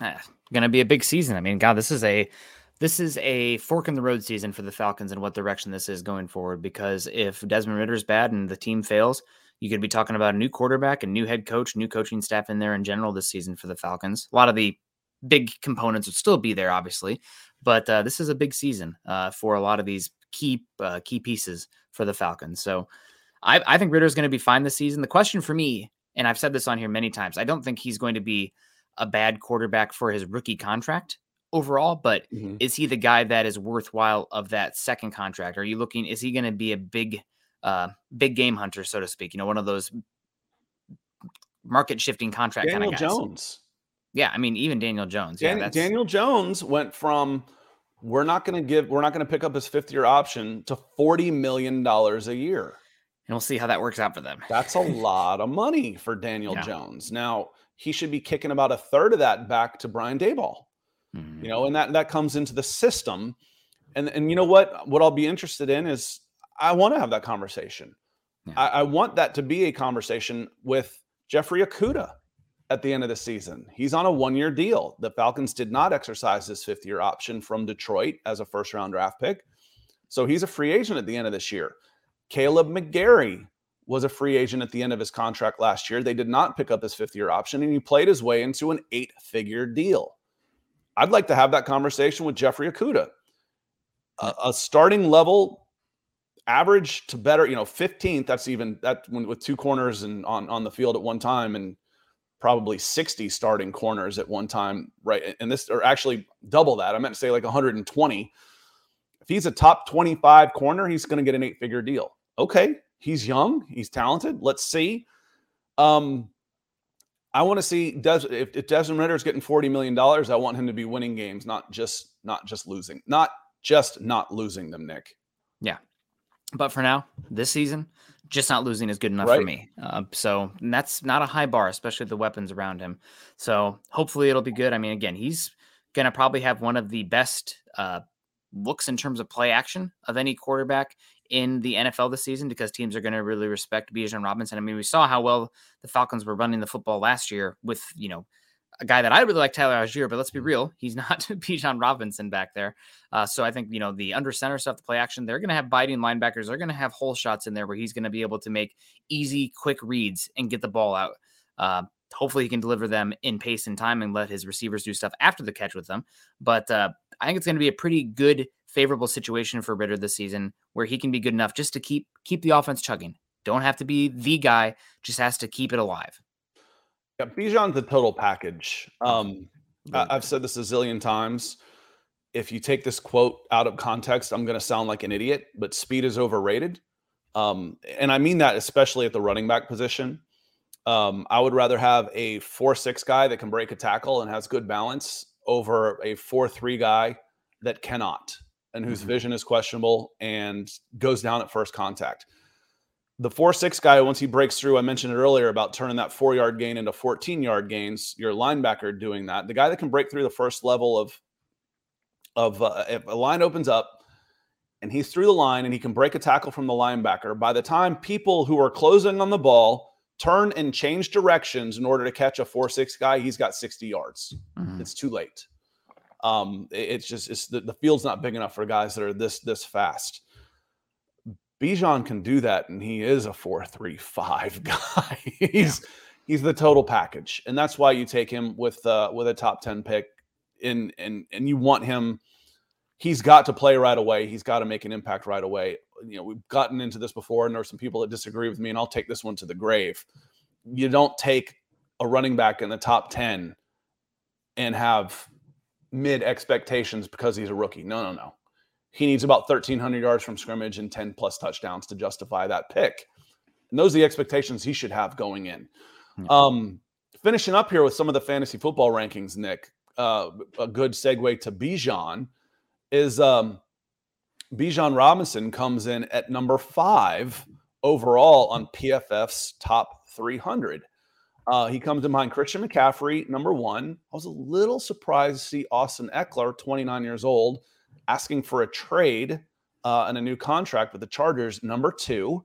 Uh, gonna be a big season. I mean, God, this is a this is a fork in the road season for the Falcons and what direction this is going forward. Because if Desmond Ridder is bad and the team fails, you could be talking about a new quarterback, a new head coach, new coaching staff in there in general this season for the Falcons. A lot of the big components would still be there, obviously, but uh, this is a big season uh, for a lot of these key uh, key pieces for the Falcons. So I, I think Ridder is going to be fine this season. The question for me, and I've said this on here many times, I don't think he's going to be a bad quarterback for his rookie contract overall, but mm-hmm. is he the guy that is worthwhile of that second contract? Are you looking, is he going to be a big, uh, big game hunter, so to speak? You know, one of those market shifting contract kind of guys. Jones. Yeah, I mean, even Daniel Jones. Dan- yeah, Daniel Jones went from we're not going to give, we're not going to pick up his fifth year option to forty million dollars a year. And we'll see how that works out for them. That's a lot of money for Daniel yeah. Jones. Now, he should be kicking about a third of that back to Brian Daboll. Mm-hmm. You know, and that that comes into the system. And and you know what? What I'll be interested in is I want to have that conversation. Yeah. I, I, want that to be a conversation with Jeffrey Okudah at the end of the season. He's on a one-year deal. The Falcons did not exercise his fifth-year option from Detroit as a first-round draft pick. So he's a free agent at the end of this year. Kaleb McGary was a free agent at the end of his contract last year. They did not pick up his fifth year option, and he played his way into an eight figure deal. I'd like to have that conversation with Jeffrey Okudah. A, a, starting level average to better, you know, 15th. That's even that when, with two corners and on, on the field at one time and probably 60 starting corners at one time, right? And this, or actually double that. I meant to say like 120 If he's a top 25 corner, he's going to get an eight figure deal. Okay. He's young, he's talented. Let's see. Um, I want to see Des, if, if Desmond Ridder's getting $40 million, I want him to be winning games, not just not just losing. Not just not losing them, Nick. Yeah. But for now, this season, just not losing is good enough Right. for me. Uh, so that's not a high bar, especially with the weapons around him. So hopefully it'll be good. I mean, again, he's going to probably have one of the best uh, looks in terms of play action of any quarterback in the NFL this season because teams are going to really respect Bijan Robinson. I mean, we saw how well the Falcons were running the football last year with, you know, a guy that I really like, Tyler Allgeier, but let's be real, he's not Bijan Robinson back there. Uh, so I think, you know, the under center stuff, the play action, they're going to have biting linebackers. They're going to have hole shots in there where he's going to be able to make easy, quick reads and get the ball out. Uh, hopefully he can deliver them in pace and time and let his receivers do stuff after the catch with them. But uh, I think it's going to be a pretty good, favorable situation for Ridder this season where he can be good enough just to keep keep the offense chugging. Don't have to be the guy, just has to keep it alive. Yeah, Bijan's the total package. Um, I, I've said this a zillion times. If you take this quote out of context, I'm going to sound like an idiot, but speed is overrated. Um, and I mean that especially at the running back position. Um, I would rather have a four-six guy that can break a tackle and has good balance over a four-three guy that cannot and whose vision is questionable and goes down at first contact. The four six guy once he breaks through i mentioned it earlier about turning that four yard gain into 14 yard gains your linebacker doing that the guy that can break through the first level of of uh, if a line opens up and he's through the line and he can break a tackle from the linebacker by the time people who are closing on the ball turn and change directions in order to catch a four six guy he's got 60 yards. It's too late um it- it's just it's the, the field's not big enough for guys that are this this fast Bijan can do that, and he is a four-three-five guy. he's he's the total package, and that's why you take him with uh, with a top ten pick. In and and you want him. He's got to play right away. He's got to make an impact right away. You know, we've gotten into this before, and there are some people that disagree with me, and I'll take this one to the grave. You don't take a running back in the top ten and have mid expectations because he's a rookie. No, no, no. He needs about 1,300 yards from scrimmage and 10 plus touchdowns to justify that pick. And those are the expectations he should have going in. Um, finishing up here with some of the fantasy football rankings, Nick, uh, a good segue to Bijan is um, Bijan Robinson comes in at number five overall on PFF's top 300. Uh, he comes in behind Christian McCaffrey, number one. I was a little surprised to see Austin Ekeler, 29 years old, asking for a trade uh, and a new contract with the Chargers, number two.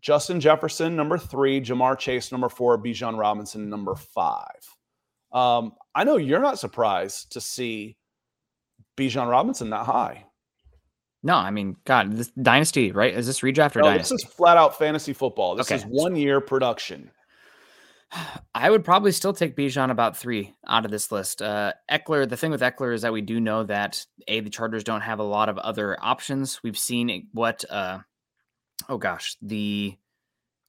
Justin Jefferson, number three. Ja'Marr Chase, number four. Bijan Robinson, number five. Um, I know you're not surprised to see Bijan Robinson that high. No, I mean, God, this dynasty, right? Is this redraft or No, dynasty? this is flat out fantasy football. This Okay. is one year production. I would probably still take Bijan about three out of this list. Uh, Ekeler, the thing with Ekeler is that we do know that a the Chargers don't have a lot of other options. We've seen what, uh, oh gosh, the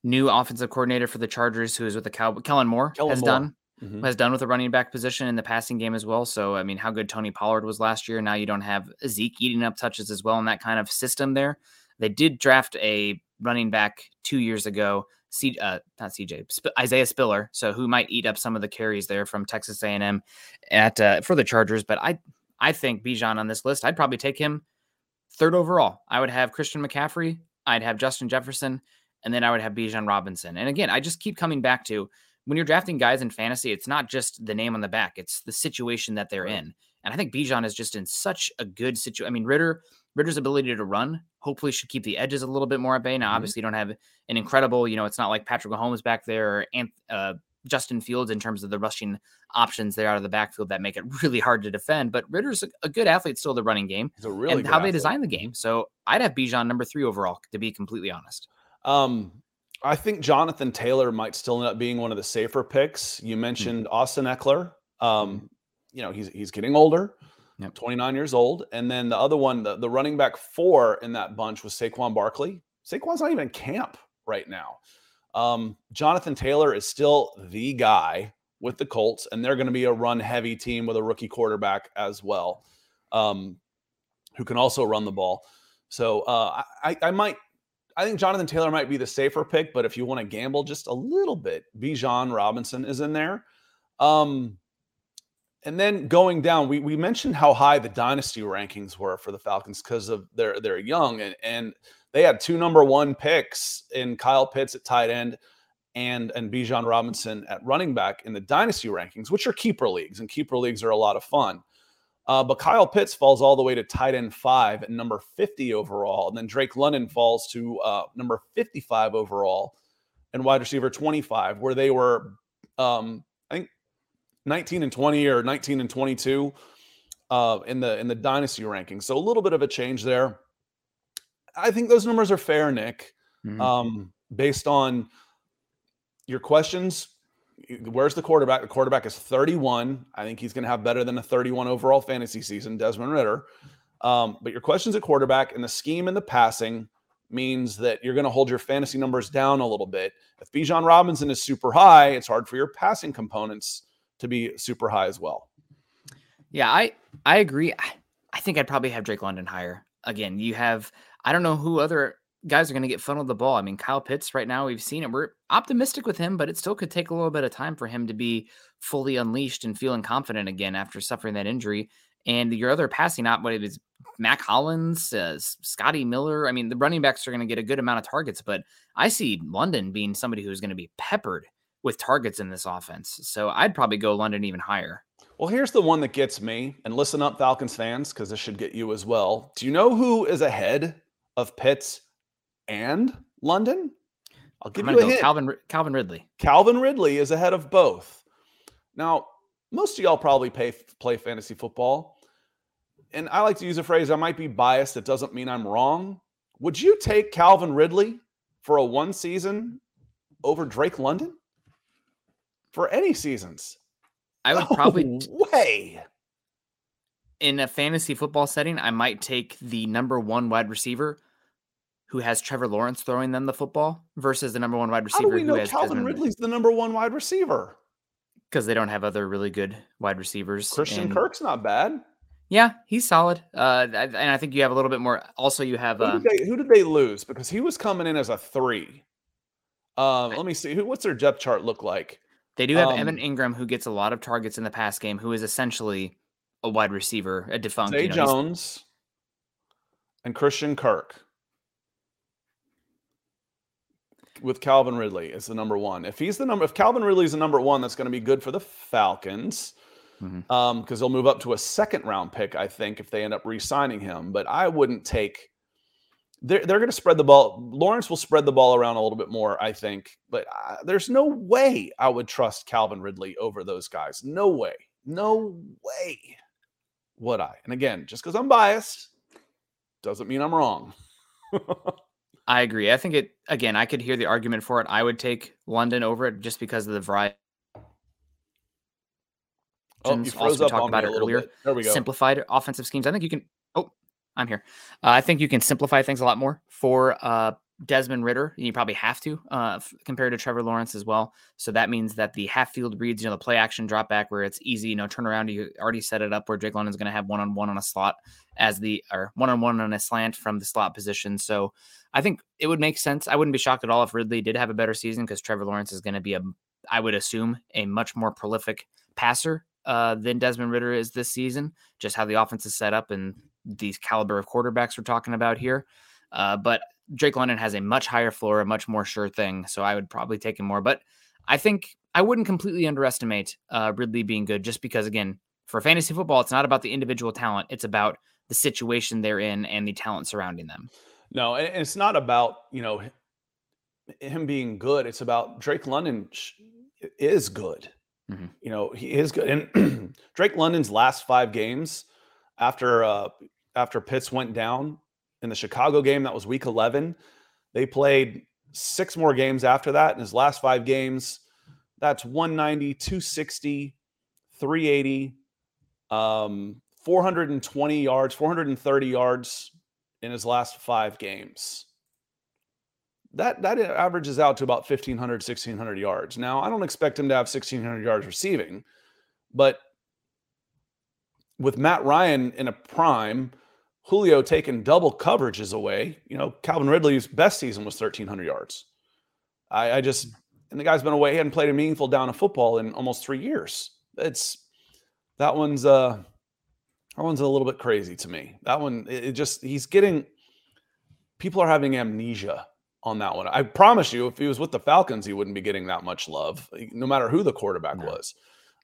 new offensive coordinator for the Chargers, who is with the Cow, Kellen Moore, Kellen has Moore. done Mhm. has done with the running back position in the passing game as well. So I mean, how good Tony Pollard was last year. Now you don't have Zeke eating up touches as well in that kind of system there. They did draft a running back two years ago. C, uh, not CJ, Sp- Isaiah Spiller, so who might eat up some of the carries there from Texas A&M at uh, for the Chargers. But I, I think Bijan on this list, I'd probably take him third overall. I would have Christian McCaffrey, I'd have Justin Jefferson, and then I would have Bijan Robinson. And again, I just keep coming back to when you're drafting guys in fantasy, it's not just the name on the back; it's the situation that they're in. And I think Bijan is just in such a good situation. I mean, Ridder, Ridder's ability to run hopefully should keep the edges a little bit more at bay. Now, Mhm. obviously, you don't have an incredible, you know, it's not like Patrick Mahomes back there or Anth- uh, Justin Fields in terms of the rushing options there out of the backfield that make it really hard to defend. But Ridder's a, good athlete still, the running game, He's a really and how they design the game. So I'd have Bijan number three overall, to be completely honest. Um, I think Jonathan Taylor might still end up being one of the safer picks. You mentioned Austin Ekeler. Um, you know, he's he's getting older, 29 years old. And then the other one, the, the running back four in that bunch was Saquon Barkley. Saquon's not even in camp right now. Um, Jonathan Taylor is still the guy with the Colts, and they're going to be a run heavy team with a rookie quarterback as well. Um, who can also run the ball. So uh, I, I might, I think Jonathan Taylor might be the safer pick, but if you want to gamble just a little bit, Bijan Robinson is in there. Um, and then going down, we, we mentioned how high the dynasty rankings were for the Falcons because of they're they're young and and they had two number one picks in Kyle Pitts at tight end and and Bijan Robinson at running back in the dynasty rankings, which are keeper leagues, and keeper leagues are a lot of fun. Uh, but Kyle Pitts falls all the way to tight end five at number 50 overall. And then Drake London falls to uh, number 55 overall and wide receiver 25, where they were, um, 19 and 20 or 19 and 22 uh, in the in the dynasty rankings. So a little bit of a change there. I think those numbers are fair, Nick, mm-hmm. um, based on your questions where's the quarterback? The quarterback is 31. I think he's going to have better than a 31 overall fantasy season, Desmond Ridder. Um, but your questions at quarterback and the scheme and the passing means that you're going to hold your fantasy numbers down a little bit. If Bijan Robinson is super high, it's hard for your passing components to be super high as well. Yeah, I I agree. I, think I'd probably have Drake London higher. Again, you have I don't know who other guys are going to get funneled the ball. I mean, Kyle Pitts right now, we've seen it. We're optimistic with him, but it still could take a little bit of time for him to be fully unleashed and feeling confident again after suffering that injury. And your other passing op, what it is, Mack Hollins, uh, Scotty Miller. I mean, the running backs are going to get a good amount of targets, but I see London being somebody who's going to be peppered with targets in this offense. So I'd probably go London even higher. Well, here's the one that gets me, and listen up, Falcons fans, because this should get you as well. Do you know who is ahead of Pitts and London? I'll give you a hint. Calvin Calvin Ridley. Calvin Ridley is ahead of both. Now, most of y'all probably pay, play fantasy football. And I like to use a phrase, I might be biased. It doesn't mean I'm wrong. Would you take Calvin Ridley for a one season over Drake London? For any seasons? I would probably no way. In a fantasy football setting, I might take the number one wide receiver who has Trevor Lawrence throwing them the football versus the number one wide receiver How do we know has Calvin Ridley's the number one wide receiver? Because they don't have other really good wide receivers. Christian and, Kirk's not bad. Yeah, he's solid. Uh, and I think you have a little bit more. Also, you have. Who, uh, did, they, who did they lose? Because he was coming in as a three. Um, let me see. Who, what's their depth chart look like? They do have um, Evan Engram, who gets a lot of targets in the pass game, who is essentially a wide receiver, a defunct. Zay you know, Jones and Christian Kirk. with Calvin Ridley is the number one. If he's the number, if Calvin Ridley's the number one, that's going to be good for the Falcons because mm-hmm. um, they'll move up to a second round pick, I think, if they end up re-signing him. But I wouldn't take. They're they're going to spread the ball. Lawrence will spread the ball around a little bit more, I think. But uh, there's no way I would trust Calvin Ridley over those guys. No way. No way would I. And again, just because I'm biased doesn't mean I'm wrong. I agree. I think it again. I could hear the argument for it. I would take London over it just because of the variety. Oh, you froze also, up talked about it earlier. Bit. There we go. Simplified offensive schemes. I think you can. I'm here. Uh, I think you can simplify things a lot more for uh, Desmond Ridder. You probably have to uh, compared to Trevor Lawrence as well. So that means that the half field reads, you know, the play action drop back where it's easy, you know, turn around. You already set it up where Drake London's going to have one on one on a slot as the or one on one on a slant from the slot position. So I think it would make sense. I wouldn't be shocked at all if Ridley did have a better season because Trevor Lawrence is going to be a, I would assume, a much more prolific passer uh, than Desmond Ridder is this season. Just how the offense is set up and these caliber of quarterbacks we're talking about here. Uh, but Drake London has a much higher floor, a much more sure thing. So I would probably take him more. But I think I wouldn't completely underestimate uh, Ridley being good just because, again, for fantasy football, it's not about the individual talent, it's about the situation they're in and the talent surrounding them. No, and it's not about, you know, him being good. It's about Drake London is good. Mm-hmm. You know, he is good. And Drake London's last five games after uh after Pitts went down, in the Chicago game. That was week 11. They played six more games after that. In his last five games, that's 190, 260, 380, um, 420 yards, 430 yards in his last five games. That that averages out to about 1500 1600 yards. Now, I don't expect him to have 1600 yards receiving, but with Matt Ryan in a prime, Julio taking double coverages away. You know, Calvin Ridley's best season was 1,300 yards. I, I just, and the guy's been away, he hadn't played a meaningful down of football in almost three years. It's, that one's, uh, that one's a little bit crazy to me. That one, it, it just, he's getting, people are having amnesia on that one. I promise you, if he was with the Falcons, he wouldn't be getting that much love, no matter who the quarterback no. was.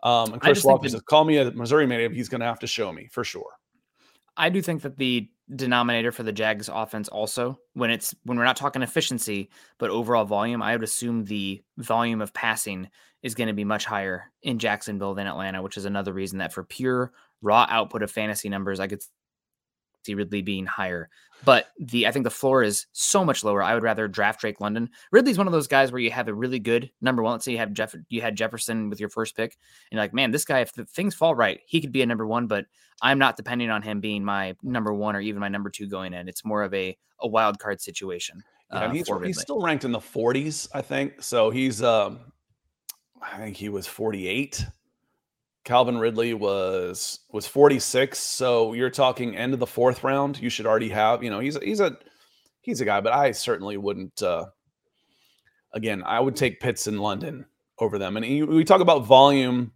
Um, and Chris Walker says, "Call me a Missouri native. He's going to have to show me for sure." I do think that the denominator for the Jags offense also, when it's when we're not talking efficiency, but overall volume, I would assume the volume of passing is going to be much higher in Jacksonville than Atlanta, which is another reason that for pure raw output of fantasy numbers, I could Ridley being higher. But the I think the floor is so much lower. I would rather draft Drake London. Ridley's one of those guys where you have a really good number one. Let's say you have Jeff, you had Jefferson with your first pick, and you're like, man, this guy, if the things fall right, he could be a number one. But I'm not depending on him being my number one or even my number two going in. It's more of a a wild card situation. Yeah, uh, he's, he's still ranked in the 40s, I think. So he's, um, I think he was 48 Calvin Ridley was was 46. So you're talking end of the fourth round. You should already have, you know, he's a, he's a he's a guy, but I certainly wouldn't uh again, I would take Pitts in London over them. And he, we talk about volume,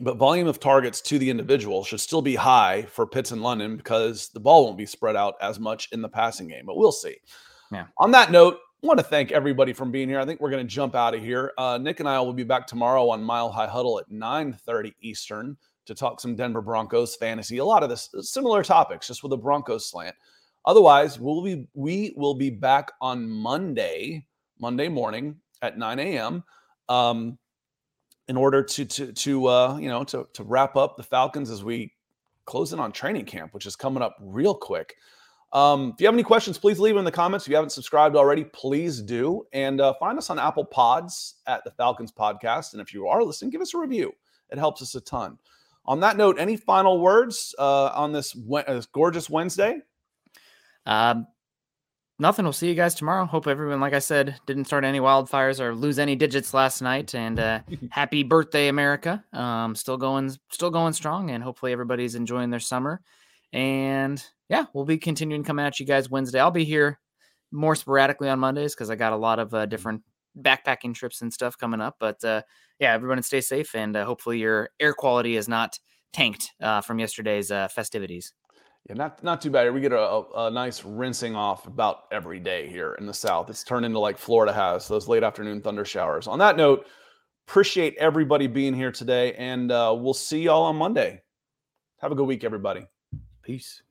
but volume of targets to the individual should still be high for Pitts in London because the ball won't be spread out as much in the passing game. But we'll see. Yeah. On that note, want to thank everybody from being here. I think we're going to jump out of here. Uh, Nick and I will be back tomorrow on Mile High Huddle at 9:30 Eastern to talk some Denver Broncos fantasy. A lot of this similar topics, just with a Broncos slant. Otherwise, we'll be we will be back on Monday, Monday morning at 9 a.m. Um, in order to to to uh, you know to to wrap up the Falcons as we close in on training camp, which is coming up real quick. Um, if you have any questions, please leave them in the comments. If you haven't subscribed already, please do. And uh, find us on Apple Pods at the Falcons Podcast. And if you are listening, give us a review. It helps us a ton. On that note, any final words uh, on this, uh, gorgeous Wednesday? Um, nothing. We'll see you guys tomorrow. Hope everyone, like I said, didn't start any wildfires or lose any digits last night. And uh, happy birthday, America! Um, still going, still going strong, and hopefully everybody's enjoying their summer. And yeah, we'll be continuing coming at you guys Wednesday. I'll be here more sporadically on Mondays because I got a lot of uh, mm-hmm. different backpacking trips and stuff coming up. But uh, yeah, everyone stay safe and uh, hopefully your air quality is not tanked uh, from yesterday's uh, festivities. Yeah, not not too bad. We get a, a, nice rinsing off about every day here in the South. It's turned into like Florida has those late afternoon thunder showers. On that note, appreciate everybody being here today, and uh, we'll see y'all on Monday. Have a good week, everybody. Peace.